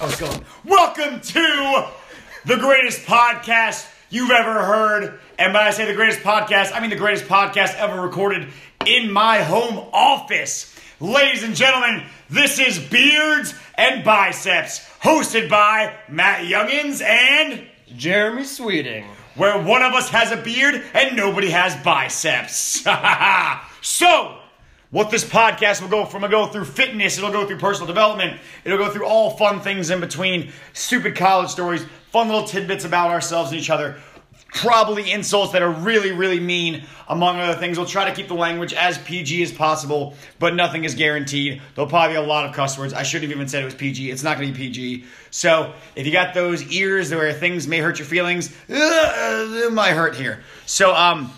Oh, it's going. Welcome to the greatest podcast you've ever heard. And when I say the greatest podcast, I mean the greatest podcast ever recorded in my home office. Ladies and gentlemen, this is Beards and Biceps, hosted by Matt Youngins and Jeremy Sweeting. where one of us has a beard and nobody has biceps. so, what this podcast will go from, it'll go through fitness, it'll go through personal development, it'll go through all fun things in between, stupid college stories, fun little tidbits about ourselves and each other, probably insults that are really, really mean, among other things. We'll try to keep the language as PG as possible, but nothing is guaranteed. There'll probably be a lot of cuss words. I should have even said it was PG. It's not going to be PG. So if you got those ears where things may hurt your feelings, uh, it might hurt here. So um,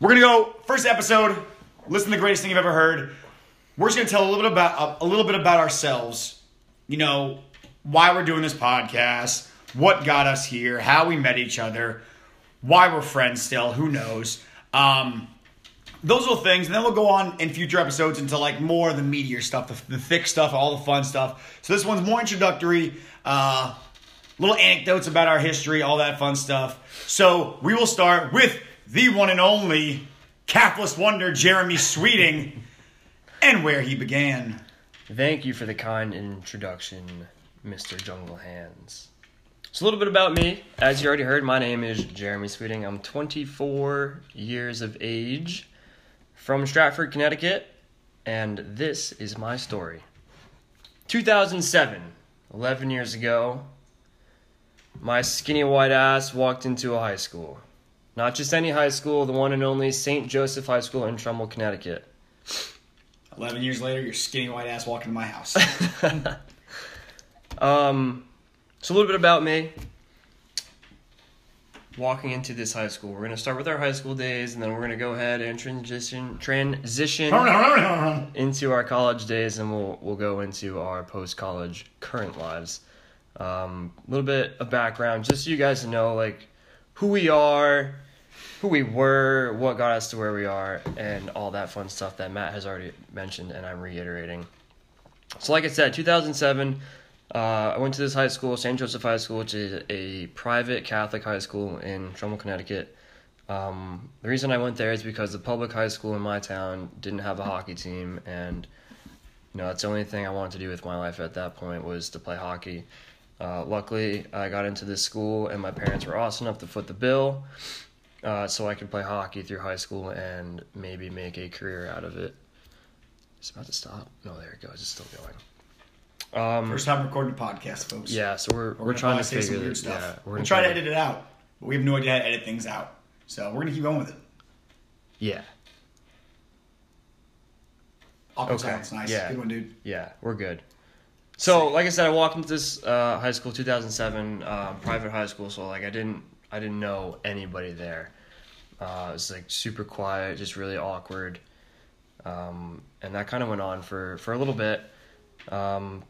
we're gonna go first episode. Listen to the greatest thing you've ever heard. We're just gonna tell a little bit about a little bit about ourselves. You know why we're doing this podcast, what got us here, how we met each other, why we're friends still. Who knows? Um, those little things, and then we'll go on in future episodes into like more of the meatier stuff, the, the thick stuff, all the fun stuff. So this one's more introductory, uh, little anecdotes about our history, all that fun stuff. So we will start with the one and only capless wonder Jeremy Sweeting and where he began. Thank you for the kind introduction, Mr. Jungle Hands. So, a little bit about me. As you already heard, my name is Jeremy Sweeting. I'm 24 years of age from Stratford, Connecticut, and this is my story. 2007, 11 years ago, my skinny white ass walked into a high school. Not just any high school, the one and only St. Joseph High School in Trumbull, Connecticut. 11 years later, your skinny white ass walking to my house. Um, so a little bit about me. Walking into this high school, we're gonna start with our high school days, and then we're gonna go ahead and transition transition into our college days, and we'll we'll go into our post college current lives. Um, a little bit of background, just so you guys know, like who we are, who we were, what got us to where we are, and all that fun stuff that Matt has already mentioned, and I'm reiterating. So, like I said, 2007, uh, I went to this high school, St. Joseph High School, which is a private Catholic high school in Trumbull, Connecticut. Um, the reason I went there is because the public high school in my town didn't have a hockey team, and you know that's the only thing I wanted to do with my life at that point was to play hockey. Uh, luckily, I got into this school, and my parents were awesome enough to foot the bill, uh, so I could play hockey through high school and maybe make a career out of it. It's about to stop. No, there it goes. It's still going. Um, First time recording a podcast, folks. yeah, so we're we're, We're, trying gonna say figure some weird this. stuff. Yeah, we're we'll try to edit it out, but we have no idea how to edit things out. So we're gonna keep going with it. Yeah, Awkward Okay, silence, nice. yeah. Good one, dude. yeah, we're good. So, like I said, I walked into this uh, high school, 2007, uh, private high school. So, like, I didn't, I didn't know anybody there. Uh, it was like super quiet, just really awkward, um, and that kind of went on for for a little bit. Um,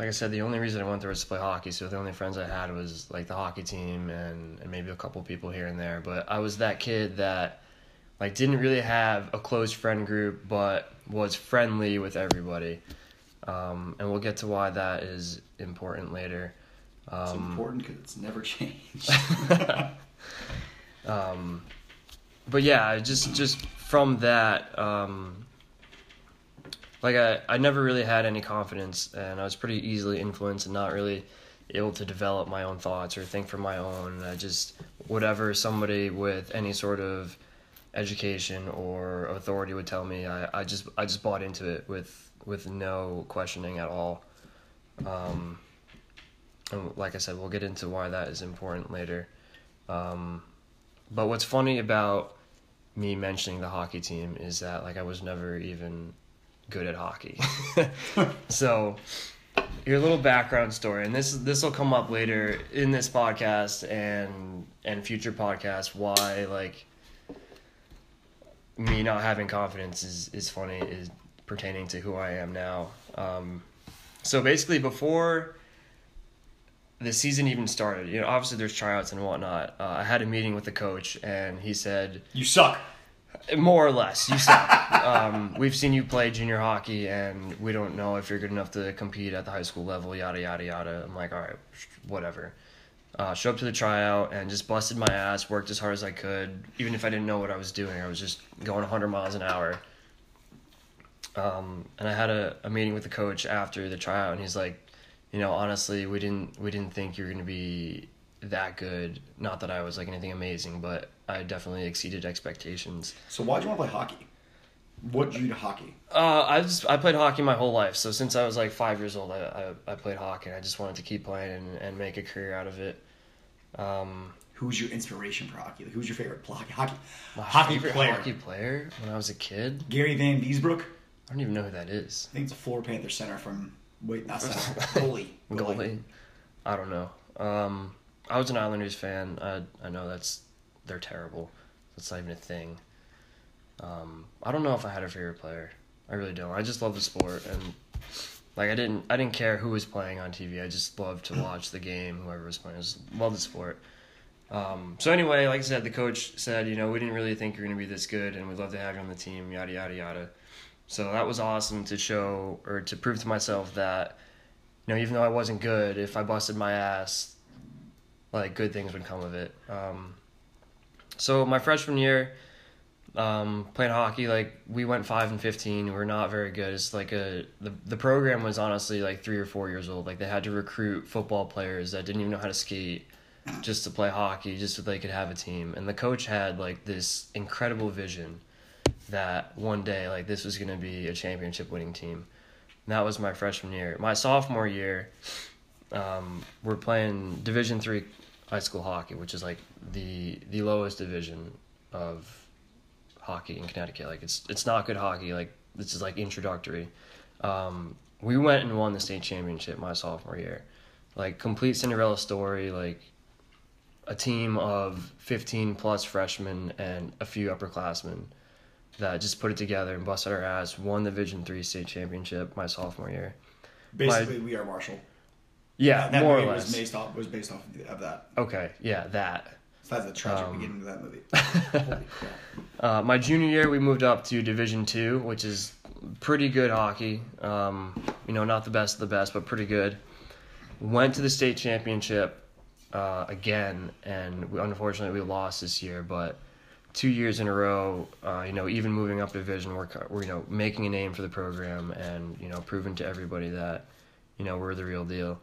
like I said, the only reason I went there was to play hockey. So the only friends I had was like the hockey team and, and maybe a couple people here and there. But I was that kid that like didn't really have a close friend group, but was friendly with everybody. Um, and we'll get to why that is important later. It's Um, important because it's never changed. um, but yeah, just just from that, um, like I, I never really had any confidence, and I was pretty easily influenced and not really able to develop my own thoughts or think for my own. I just whatever somebody with any sort of education or authority would tell me, I, I just I just bought into it with with no questioning at all. Um, and like I said, we'll get into why that is important later. Um, but what's funny about me mentioning the hockey team is that like I was never even good at hockey. so your little background story, and this this will come up later in this podcast and and future podcasts. Why like me not having confidence is is funny is pertaining to who I am now. Um, so basically, before the season even started, you know, obviously there's tryouts and whatnot. Uh, I had a meeting with the coach, and he said, you suck. More or less, you suck. um, we've seen you play junior hockey, and we don't know if you're good enough to compete at the high school level. Yada yada yada. I'm like, all right, whatever. Uh, show up to the tryout and just busted my ass. Worked as hard as I could, even if I didn't know what I was doing. I was just going 100 miles an hour. Um, and I had a, a meeting with the coach after the tryout, and he's like, you know, honestly, we didn't we didn't think you were gonna be that good. Not that I was like anything amazing, but I definitely exceeded expectations. So why'd you want to play hockey? What drew you to hockey? Uh, I just I played hockey my whole life. So since I was like five years old, I I, I played hockey. and I just wanted to keep playing and, and make a career out of it. Um, Who's your inspiration for hockey? Like, who's your favorite hockey hockey, hockey player? hockey player when I was a kid. Gary Vanbiesbrouck. I don't even know who that is. I think it's a Florida Panther center from wait not center goalie Goalie. I don't know. Um, I was an Islanders fan. I I know that's they're terrible. That's not even a thing. Um, I don't know if I had a favorite player. I really don't. I just love the sport and like I didn't I didn't care who was playing on TV. I just loved to watch the game. Whoever was playing, I just love the sport. Um, so anyway, like I said, the coach said, you know, we didn't really think you're going to be this good, and we'd love to have you on the team. Yada yada yada. So that was awesome to show or to prove to myself that, you know, even though I wasn't good, if I busted my ass, like good things would come of it. Um, so my freshman year, um, playing hockey, like we went five and fifteen. We are not very good. It's like a the the program was honestly like three or four years old. Like they had to recruit football players that didn't even know how to skate just to play hockey, just so they could have a team. And the coach had like this incredible vision that one day like this was gonna be a championship winning team. And that was my freshman year. My sophomore year, um, we're playing Division three high school hockey, which is like the the lowest division of hockey in Connecticut. Like it's it's not good hockey. Like this is like introductory. Um, we went and won the state championship my sophomore year. Like complete Cinderella story. Like a team of fifteen plus freshmen and a few upperclassmen that just put it together and busted our ass. Won the Division three state championship my sophomore year. Basically, we are Marshall. Yeah, that, that more or less. was based off was based off of that. Okay, yeah, that. So that's a tragic Um, beginning to that movie. Holy crap. Uh, my junior year, we moved up to Division Two, which is pretty good hockey. Um, you know, not the best of the best, but pretty good. Went to the state championship uh, again, and we, unfortunately we lost this year. But two years in a row, uh, you know, even moving up division, we're, we're you know making a name for the program, and you know, proving to everybody that you know we're the real deal.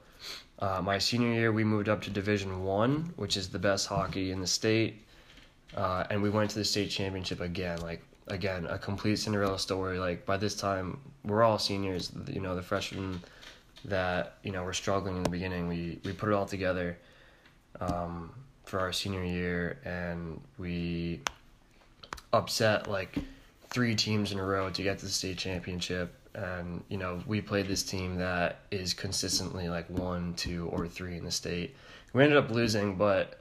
Uh, my senior year, we moved up to Division One, which is the best hockey in the state uh, and we went to the state championship again. Like again, a complete Cinderella story. Like by this time, we're all seniors. You know, the freshmen that you know were struggling in the beginning. We we put it all together um, for our senior year, and we upset like three teams in a row to get to the state championship. And you know, we played this team that is consistently like one, two, or three in the state. We ended up losing, but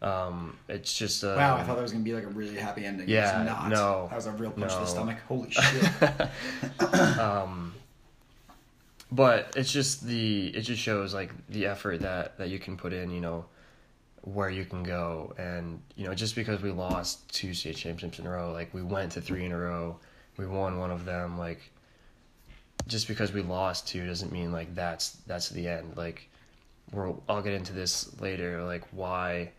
um, it's just uh, Wow, I thought that was gonna be like a really happy ending. Yeah, it's not. no, that was a real punch to the stomach. Holy shit! um, but it's just the it just shows like the effort that that you can put in you know where you can go. And you know just because we lost two state championships in a row like we went to three in a row we won one of them like just because we lost two doesn't mean like that's that's the end. Like we'll I'll get into this later like why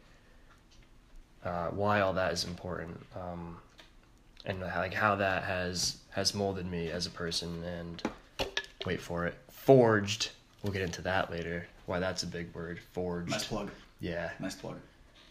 uh, why all that is important um, and like how that has has molded me as a person and wait for it forged we'll get into that later why that's a big word forged. Nice plug. Yeah Nice plug.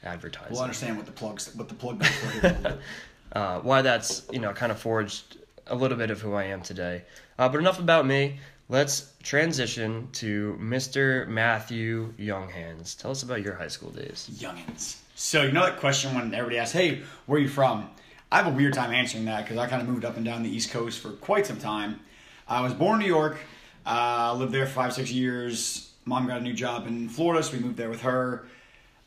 advertising We'll understand what the plugs what the plug does for here. in a little bit. uh, why that's you know kind of forged a little bit of who I am today. Uh, but enough about me. Let's transition to Mr. Matthew Younghands. Tell us about your high school days. Youngins. So you know that question when everybody asks, "Hey, where are you from?" I have a weird time answering that because I kind of moved up and down the East Coast for quite some time. I was born in New York. Uh, lived there for five, six years. Mom got a new job in Florida, so we moved there with her.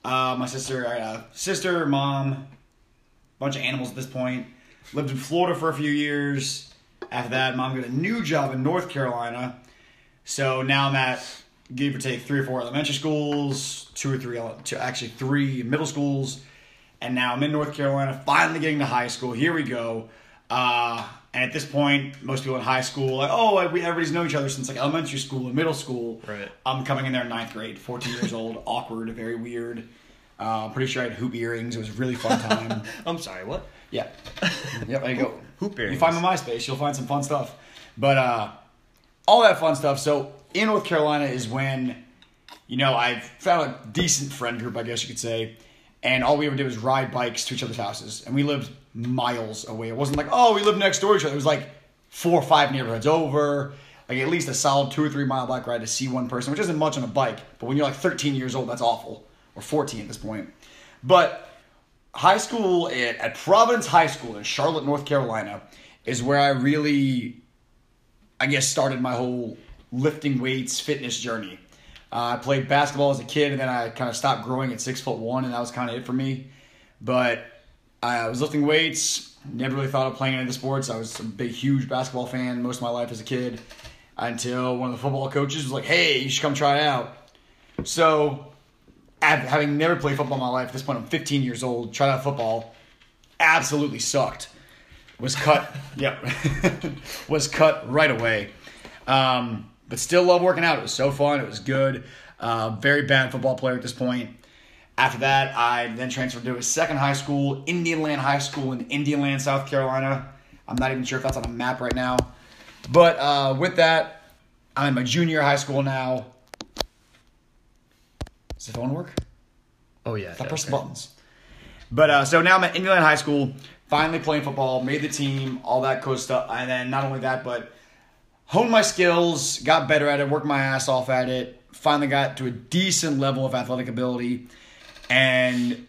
Uh, my sister, I got a sister, mom, bunch of animals at this point. Lived in Florida for a few years. After that, mom got a new job in North Carolina. So now I'm at give or take three or four elementary schools, two or three, two, actually three middle schools, and now I'm in North Carolina, finally getting to high school. Here we go. Uh, and at this point, most people in high school, like, oh, we, everybody's known each other since like elementary school and middle school. Right. I'm coming in there in ninth grade, 14 years old, awkward, very weird. Uh, I'm pretty sure I had hoop earrings. It was a really fun time. I'm sorry, what? yeah. Yep, there you go. Hoop earrings. You find my MySpace, you'll find some fun stuff. But uh, all that fun stuff. So in North Carolina is when, you know, I found a decent friend group, I guess you could say. And all we ever did was ride bikes to each other's houses. And we lived miles away. It wasn't like, oh, we live next door to each other. It was like four or five neighborhoods over. Like at least a solid two or three mile bike ride to see one person, which isn't much on a bike. But when you're like 13 years old, that's awful. Or 14 at this point. But high school at, at Providence High School in Charlotte, North Carolina, is where I really, I guess, started my whole lifting weights fitness journey. Uh, I played basketball as a kid, and then I kind of stopped growing at six foot one, and that was kind of it for me. But I was lifting weights. Never really thought of playing any of the sports. I was a big, huge basketball fan most of my life as a kid, until one of the football coaches was like, "Hey, you should come try it out." So having never played football in my life, at this point I'm 15 years old, tried out football, absolutely sucked. Was cut, yep, was cut right away. Um, but still love working out. It was so fun. It was good. Uh, very bad football player at this point. After that, I then transferred to a second high school, Indian Land High School in Indian Land, South Carolina. I'm not even sure if that's on a map right now. But uh, with that, I'm a junior high school now. Does the phone work? Oh yeah. I yeah, press the buttons. But uh, so now I'm at Indian Land High School, finally playing football, made the team, all that cool stuff. And then not only that, but honed my skills, got better at it, worked my ass off at it, finally got to a decent level of athletic ability, and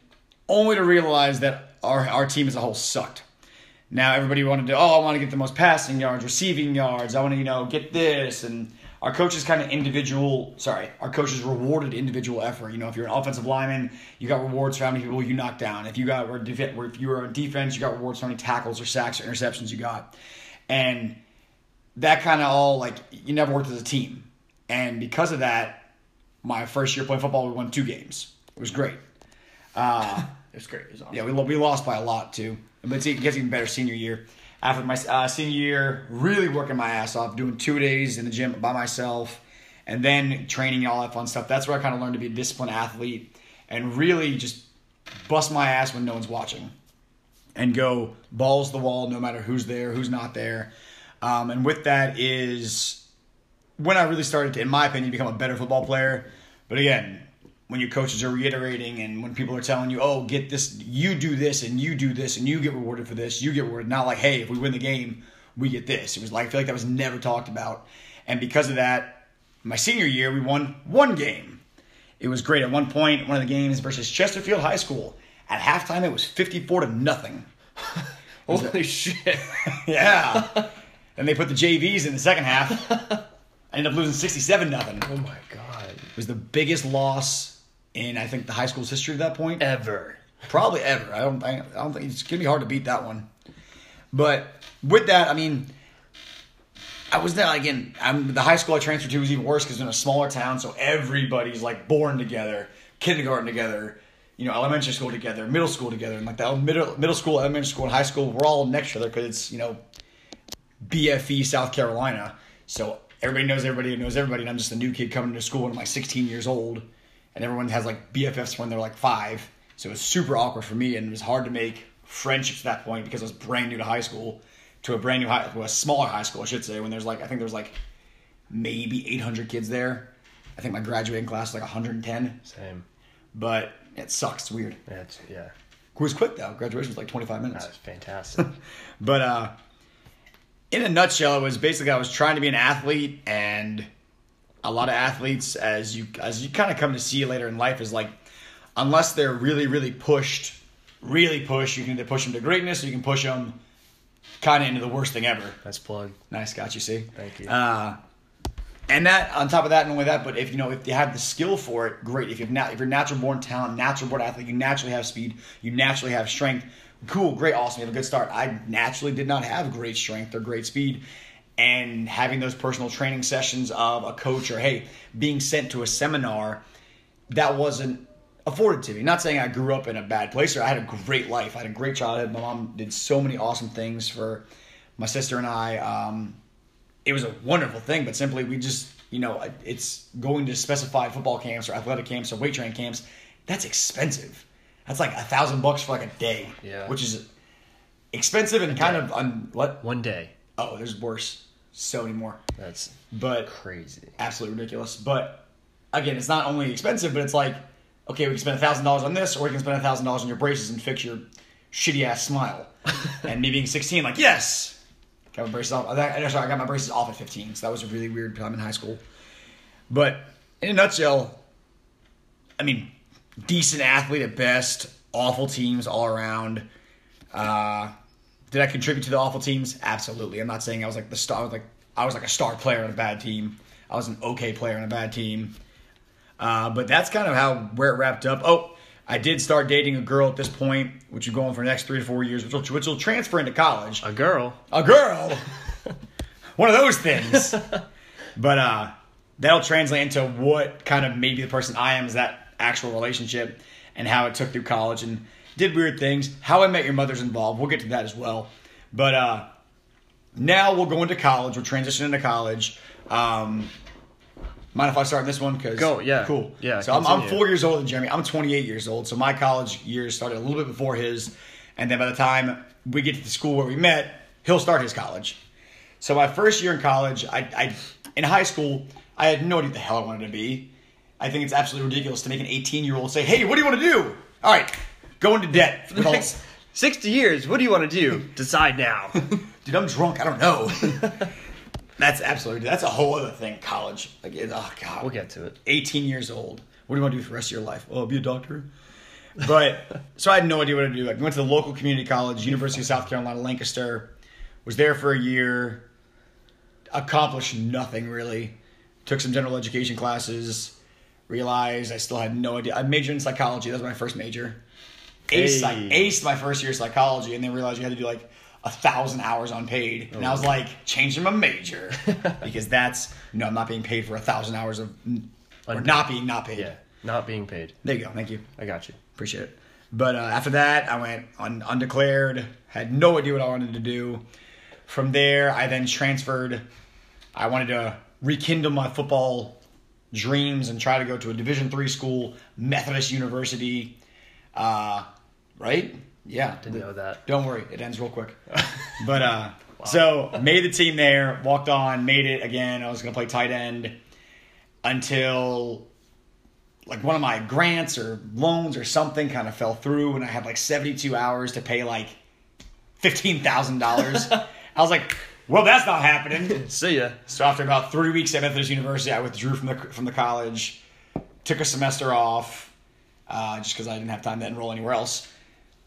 only to realize that our, our team as a whole sucked. Now everybody wanted to, oh, I want to get the most passing yards, receiving yards. I want to, you know, get this. And our coaches kind of individual, sorry, our coaches rewarded individual effort. You know, if you're an offensive lineman, you got rewards for how many people you knocked down. If you got, if you were on defense, you got rewards for how many tackles or sacks or interceptions you got. And that kind of all, like, you never worked as a team. And because of that, my first year playing football, we won two games. It was great. Uh, It was great. It was awesome. yeah, we, we lost by a lot too. But it gets even better senior year. After my uh, senior year, really working my ass off, doing two days in the gym by myself, and then training and all that fun stuff. That's where I kind of learned to be a disciplined athlete and really just bust my ass when no one's watching and go balls to the wall no matter who's there, who's not there. Um, and with that is when I really started to, in my opinion, become a better football player. But again, when your coaches are reiterating and when people are telling you, oh, get this, you do this and you do this and you get rewarded for this, you get rewarded. Not like, hey, if we win the game, we get this. It was like, I feel like that was never talked about. And because of that, my senior year, we won one game. It was great. At one point, one of the games versus Chesterfield High School, at halftime, it was 54 to nothing. Holy shit. yeah. And they put the JVs in the second half. I ended up losing 67 nothing. Oh my god. It was the biggest loss in I think the high school's history at that point. Ever. Probably ever. I don't. I, I don't think it's gonna be hard to beat that one. But with that, I mean, I was there again. I'm the high school I transferred to was even worse because in a smaller town, so everybody's like born together, kindergarten together, you know, elementary school together, middle school together, and like the middle middle school, elementary school, and high school, we're all next to each other because it's you know, BFE South Carolina. So everybody knows everybody knows everybody, and I'm just a new kid coming to school and I'm like 16 years old, and everyone has like BFFs when they're like five. So it was super awkward for me, and it was hard to make friendships at that point because I was brand new to high school, to a brand new high, to a smaller high school, I should say. When there's like I think there's like maybe 800 kids there. I think my graduating class is like 110, Same. but it sucks. It's weird. That's yeah. It was quick though. Graduation was like 25 minutes. That's fantastic. But uh, in a nutshell, it was basically I was trying to be an athlete, and a lot of athletes, as you as you kind of come to see later in life, is like unless they're really really pushed, really pushed, you can either push them to greatness, or you can push them kind of into the worst thing ever. Nice plug. Nice, got you. See, Thank you. Uh, and that on top of that, and only that, but if you know if you have the skill for it, great. If you've if you're natural born talent, natural born athlete, you naturally have speed, you naturally have strength. Cool, great, awesome. You have a good start. I naturally did not have great strength or great speed, and having those personal training sessions of a coach or hey, being sent to a seminar, that wasn't afforded to me. Not saying I grew up in a bad place or I had a great life. I had a great childhood. My mom did so many awesome things for my sister and I. Um, it was a wonderful thing, but simply we just, you know, it's going to specified football camps or athletic camps or weight training camps. That's expensive. That's like a thousand bucks for like a day. Yeah. Which is expensive and kind of un, what? One day. Oh, there's worse. So many more. That's But crazy. absolutely ridiculous. But again, it's not only expensive, but it's like, okay, we can spend a thousand dollars on this, or we can spend a thousand dollars on your braces and fix your shitty ass smile. and me being sixteen, like, yes, got my braces off. I, sorry, I got my braces off at fifteen, so that was a really weird time in high school. But in a nutshell, I mean, decent athlete at best, awful teams all around. Uh, did I contribute to the awful teams? Absolutely. I'm not saying I was like the star. I was like I was like a star player on a bad team. I was an okay player on a bad team. Uh, but that's kind of how where it wrapped up. Oh, I did start dating a girl at this point, which will go on for the next three to four years, which will, which will transfer into college. A girl. A girl, one of those things. but uh, that'll translate into what kind of maybe the person I am is that actual relationship and how it took through college and did weird things. How I Met Your Mother's involved. We'll get to that as well. But uh, now we'll go into college. We'll transition into college. Um, mind if I start this one? Cause Go, yeah. cool. Yeah, So I'm, I'm four years older than Jeremy. I'm 28 years old. So my college years started a little bit before his, and then by the time we get to the school where we met, he'll start his college. So my first year in college, I, I in high school, I had no idea what the hell I wanted to be. I think it's absolutely ridiculous to make an 18 year old say, "Hey, what do you want to do?" All right, go into debt. for the Next 60 years, what do you want to do? Decide now. Dude, I'm drunk. I don't know. that's absolutely that's a whole other thing. College, like, it, oh god, We'll get to it. 18 years old. What do you want to do for the rest of your life? Oh, be a doctor. But so I had no idea what to do. Like, went to the local community college, University of South Carolina, Lancaster. Was there for a year. Accomplished nothing really. Took some general education classes. Realized I still had no idea. I majored in psychology. That was my first major. Aced, Hey. aced my first year of psychology, and then realized you had to do like a thousand hours unpaid. And I was like, changing my major because that's no, I'm not being paid for a thousand hours of or not being not paid. Yeah, not being paid. There you go. Thank you. I got you. Appreciate it. But uh, after that, I went on undeclared. Had no idea what I wanted to do. From there, I then transferred. I wanted to rekindle my football dreams and try to go to a Division three school, Methodist University. Uh, right? Yeah. Didn't know that. Don't worry, it ends real quick. but uh, so made the team there, walked on, made it again. I was gonna play tight end until like one of my grants or loans or something kind of fell through, and I had like seventy two hours to pay like fifteen thousand dollars. I was like, well, that's not happening. See ya. So after about three weeks at Methodist University, I withdrew from the from the college, took a semester off, uh, just because I didn't have time to enroll anywhere else.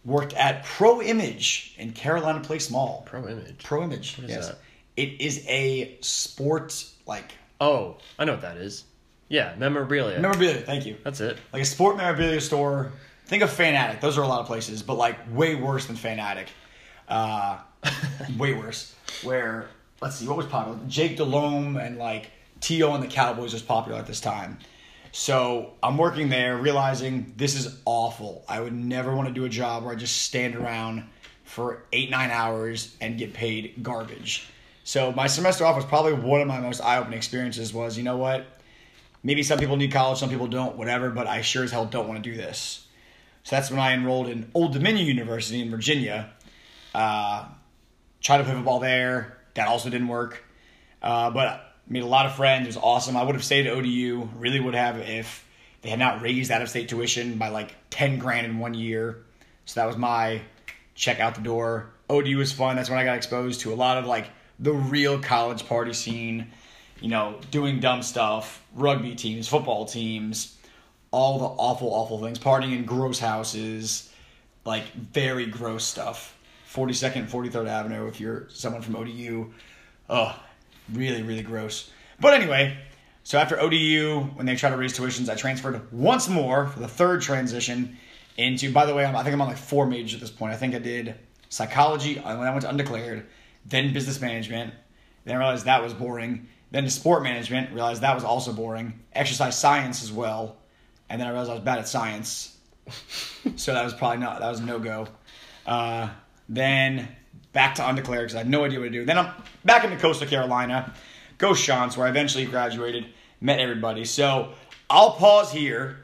Worked at Pro Image in Carolina Place Mall. Pro image. Pro Image. is yes. that? It is a sport like Oh, I know what that is. Yeah, memorabilia. memorabilia. Thank you. That's it. Like a sport memorabilia store. Think of Fanatic. Those are a lot of places, but like way worse than Fanatic. Uh, way worse. Where let's see, what was popular? Jake Delhomme and like T.O. and the Cowboys was popular at this time. So I'm working there, realizing this is awful. I would never want to do a job where I just stand around for eight nine hours and get paid garbage. So my semester off was probably one of my most eye opening experiences. Was you know what? Maybe some people need college, some people don't, whatever. But I sure as hell don't want to do this. So that's when I enrolled in Old Dominion University in Virginia. Uh, tried to play football there. That also didn't work. Uh, but made a lot of friends. It was awesome. I would have stayed at ODU. Really would have if they had not raised out of state tuition by like 10 grand in one year. So that was my check out the door. ODU was fun. That's when I got exposed to a lot of like the real college party scene. You know, doing dumb stuff, rugby teams, football teams, all the awful, awful things, partying in gross houses, like very gross stuff. 42nd and 43rd Avenue, if you're someone from ODU. Oh, really, really gross. But anyway, so after ODU, when they tried to raise tuitions, I transferred once more for the third transition into, by the way, I'm, I think I'm on like four majors at this point. I think I did psychology I went to undeclared, then business management, then I realized that was boring, then to sport management, realized that was also boring, exercise science as well, and then I realized I was bad at science, so that was probably not that was no go. Uh, then back to undeclared because I had no idea what to do. Then I'm back into Coastal Carolina, go Chants, where I eventually graduated, met everybody. So I'll pause here.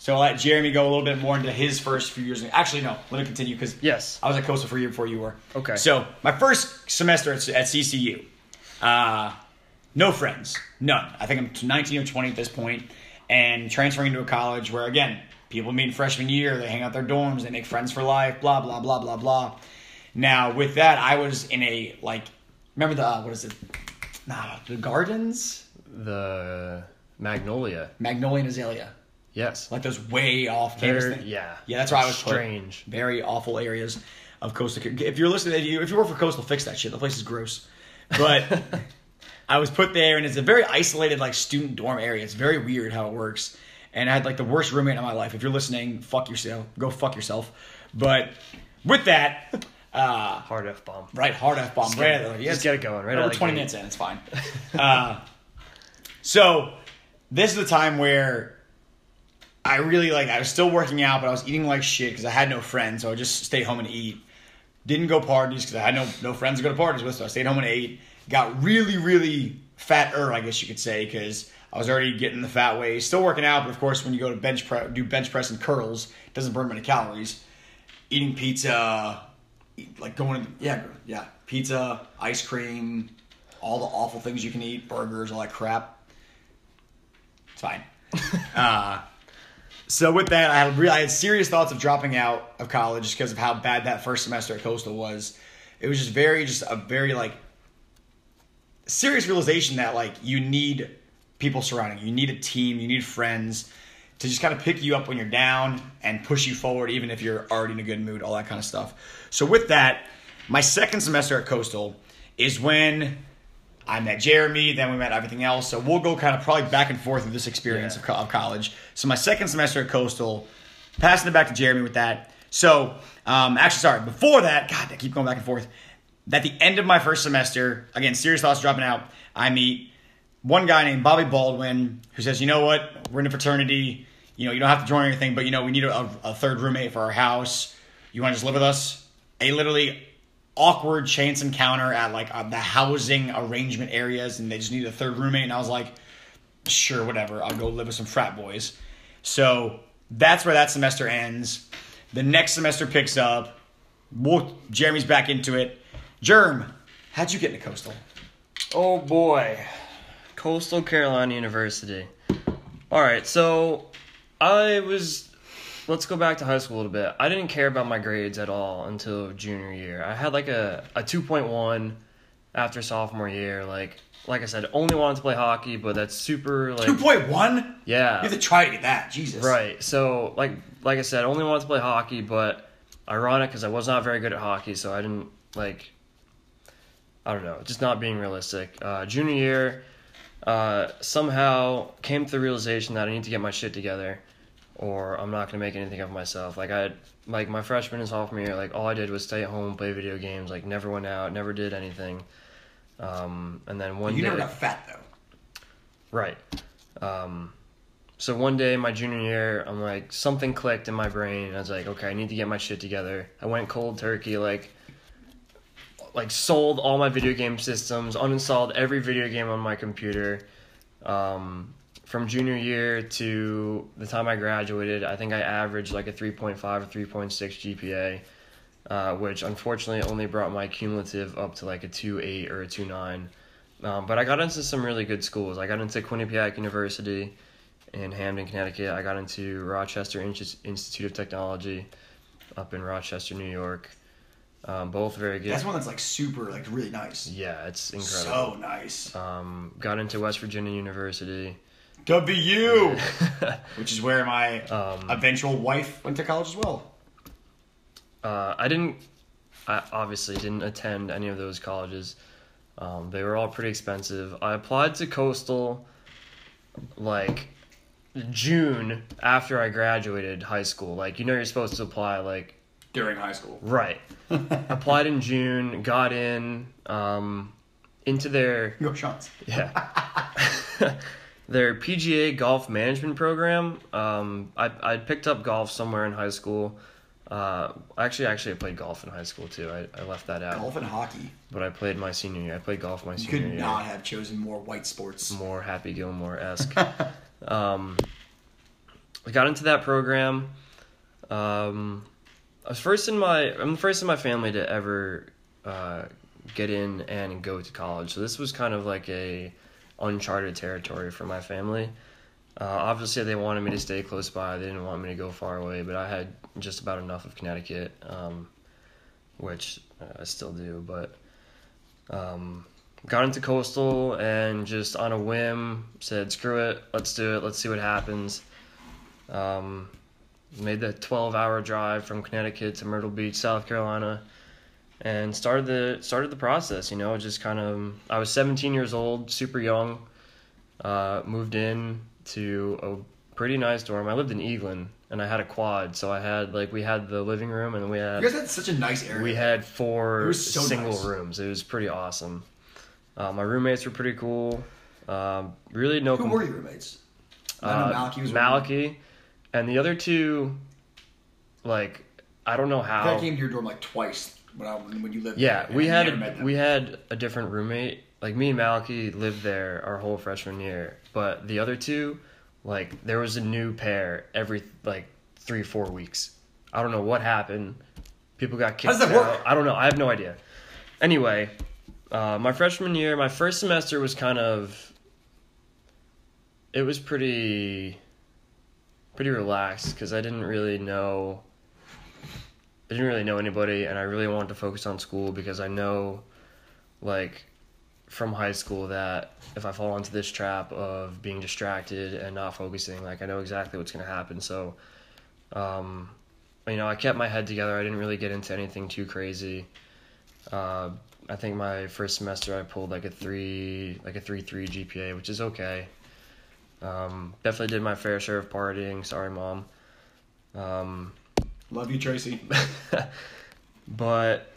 So I'll let Jeremy go a little bit more into his first few years. Actually, no, let me continue because Yes. I was at Coastal for a year before you were. Okay. So my first semester at, at CCU, uh, no friends, none. I think I'm 19 or 20 at this point, and transferring to a college where again people meet in freshman year, they hang out their dorms, they make friends for life, blah blah blah blah blah. Now with that, I was in a like, remember the uh, what is it? Nah, the gardens, The Magnolia. Magnolia and Azalea, Yes. like those way off campus. They're- yeah. yeah, that's where I was put. Strange. very awful areas of coastal. If you're listening, if you, if you work for coastal, fix that shit. The place is gross. But I was put there, and it's a very isolated, like student dorm area. It's very weird how it works. And I had like the worst roommate in my life. If you're listening, fuck yourself. Go fuck yourself. But with that, uh, Hard F bomb. right, hard F bomb. Just Right, get it- yeah, just get it going, right We're 20 gate. minutes in. It's fine. uh, so this is the time where I really like. I was still working out, but I was eating like shit because I had no friends. So I just stayed home and eat. Didn't go parties because I had no no friends to go to parties with. So I stayed home and ate. Got really really fatter, I guess you could say, because I was already getting the fat ways. Still working out, but of course, when you go to bench press, do bench press and curls, it doesn't burn many calories. Eating pizza, like going to yeah yeah pizza, ice cream, all the awful things you can eat, burgers, all that crap. It's fine. uh, so with that, I had re- I had serious thoughts of dropping out of college just because of how bad that first semester at Coastal was. It was just very, just a very like serious realization that like you need people surrounding you. You need a team. You need friends to just kind of pick you up when you're down and push you forward, even if you're already in a good mood. All that kind of stuff. So with that, my second semester at Coastal is when I met Jeremy, then we met everything else. So we'll go kind of probably back and forth with this experience Yeah. of, of college. So my second semester at Coastal, passing it back to Jeremy with that. So um, actually, sorry, before that, God, I keep going back and forth. At the end of my first semester, again, serious thoughts dropping out. I meet one guy named Bobby Baldwin who says, "You know what? We're in a fraternity. You know, you don't have to join anything, but you know, we need a, a third roommate for our house. You want to just live with us?" A literally awkward chance encounter at like uh, the housing arrangement areas, and they just need a third roommate. And I was like, "Sure, whatever. I'll go live with some frat boys." So that's where that semester ends. The next semester picks up. Jeremy's back into it. Germ, how'd you get into coastal? Oh boy. Coastal Carolina University. Alright, so I was. Let's go back to high school a little bit. I didn't care about my grades at all until junior year. I had like a, a 2.1 after sophomore year. Like, like I said, only wanted to play hockey, but that's super like Two point one. yeah. You have to try to get that. Jesus. Right. So, like like I said, only wanted to play hockey, but ironic because I was not very good at hockey, so I didn't like. I don't know, just not being realistic. Uh, junior year, uh, somehow came to the realization that I need to get my shit together, or I'm not gonna make anything of myself. Like I, like my freshman and sophomore year, like all I did was stay at home, play video games. Like never went out, never did anything. Um, and then one You day, never got fat though. Right. Um, so one day, my junior year, I'm like, something clicked in my brain. I was like, okay, I need to get my shit together. I went cold turkey, like, like sold all my video game systems, uninstalled every video game on my computer. Um, from junior year to the time I graduated, I think I averaged like a 3.5 or 3.6 GPA, uh, which unfortunately only brought my cumulative up to like a 2.8 or a 2.9. Um, but I got into some really good schools. I got into Quinnipiac University in Hamden, Connecticut. I got into Rochester Institute of Technology up in Rochester, New York. Um, both very good. That's one that's like super, like really nice. yeah, it's incredible. So nice. Um, got into West Virginia University. WU, which is where my Um, eventual wife went to college as well. Uh, I didn't. I obviously didn't attend any of those colleges. Um, they were all pretty expensive. I applied to Coastal, like June after I graduated high school. Like you know, you're supposed to apply like During high school. right. applied in June, got in, um, into their Go shots. yeah. their PGA golf management program. Um, I I picked up golf somewhere in high school. Uh, actually, actually, I played golf in high school too. I, I left that out. Golf and hockey. But I played my senior year. I played golf my You senior could year. not have chosen more white sports. More Happy Gilmore esque. um, I got into that program. Um, I was first in my. I'm the first in my family to ever uh, get in and go to college. So this was kind of like a uncharted territory for my family. Uh, obviously, they wanted me to stay close by. They didn't want me to go far away, but I had just about enough of Connecticut, um, which I still do. But um, got into coastal and just on a whim said, "Screw it, let's do it. Let's see what happens." Um, made the 12-hour drive from Connecticut to Myrtle Beach, South Carolina, and started the started the process. You know, just kind of. I was 17 years old, super young. Uh, moved in to a pretty nice dorm. I lived in Eaglin, and I had a quad, so I had like we had the living room, and we had You guys had such a nice area. we had four so single nice. rooms. It was pretty awesome. Uh, my roommates were pretty cool. Um, really no. Who com- were your roommates? Uh, Malachi was. Malachi, and the other two, like I don't know how. I came to your dorm like twice when I when you lived Yeah, there. we had we had a different roommate. Like me and Malachi lived there our whole freshman year, but the other two, like there was a new pair every like three four weeks. I don't know what happened. People got kicked does that out. work? I don't know. I have no idea. Anyway, uh, my freshman year, my first semester was kind of. It was pretty. Pretty relaxed because I didn't really know I didn't really know anybody, and I really wanted to focus on school because I know, like, from high school that if I fall into this trap of being distracted and not focusing, like, I know exactly what's going to happen. So, um, you know, I kept my head together. I didn't really get into anything too crazy. Uh, I think my first semester I pulled like a three, like a three three GPA, which is okay. Um, definitely did my fair share of partying. Sorry, mom. Um, Love you, Tracy. but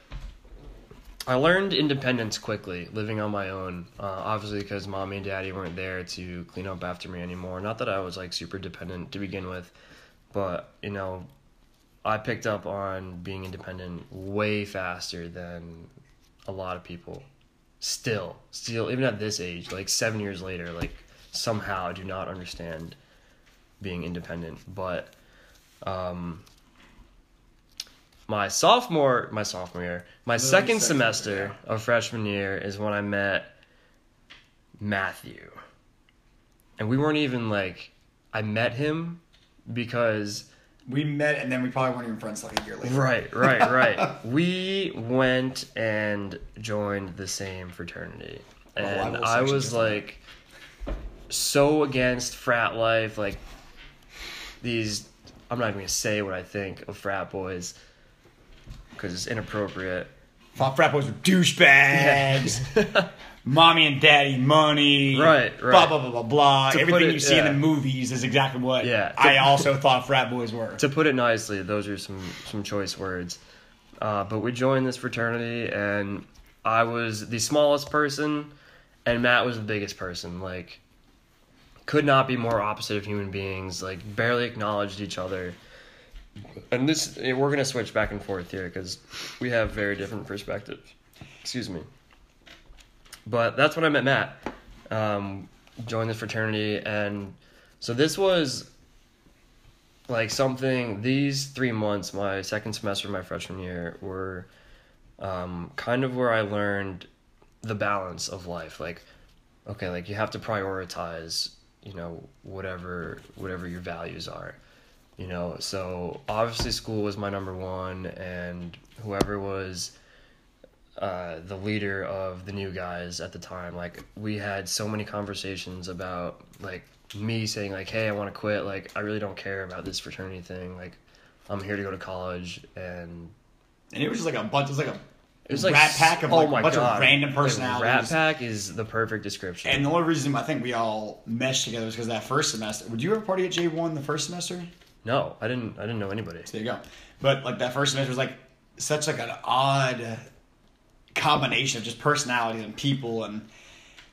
I learned independence quickly, living on my own. Uh, obviously, because mommy and daddy weren't there to clean up after me anymore. Not that I was like super dependent to begin with, but you know, I picked up on being independent way faster than a lot of people. Still, still, even at this age, like seven years later, like somehow I do not understand being independent. But um, my sophomore my sophomore year my Literally second second, semester of freshman year is when i met matthew and we weren't even like i met him because We met and then we probably weren't even friends like a year later. right right right we went and joined the same fraternity Oh, I and i was like so against frat life like these i'm not even gonna say what i think of frat boys because it's inappropriate frat boys were douchebags. Mommy and daddy money. Right, Blah right. blah blah blah blah. To Everything it- you see in the movies is exactly what Yeah. I also thought frat boys were. to put it nicely, those are some some choice words. Uh, but we joined this fraternity, and I was the smallest person, and Matt was the biggest person. Like, could not be more opposite of human beings. Like, barely acknowledged each other. And this, we're gonna switch back and forth here because we have very different perspectives. Excuse me. But that's when I met Matt. Um, joined this fraternity, and so this was like something these three months my second semester of my freshman year were um, kind of where i learned the balance of life like okay like you have to prioritize you know whatever whatever your values are you know so obviously school was my number one and whoever was uh, the leader of the new guys at the time like we had so many conversations about like me saying like hey i want to quit like i really don't care about this fraternity thing like i'm here to go to college and and it was just like a bunch. It was like a it was like rat pack of oh like my a bunch God. of random personalities. rat pack is the perfect description And the only reason I think we all meshed together is because that first semester. Would you ever party at J one the first semester? no i didn't i didn't know anybody There you go. But like that first semester was like such like an odd combination of just personalities and people and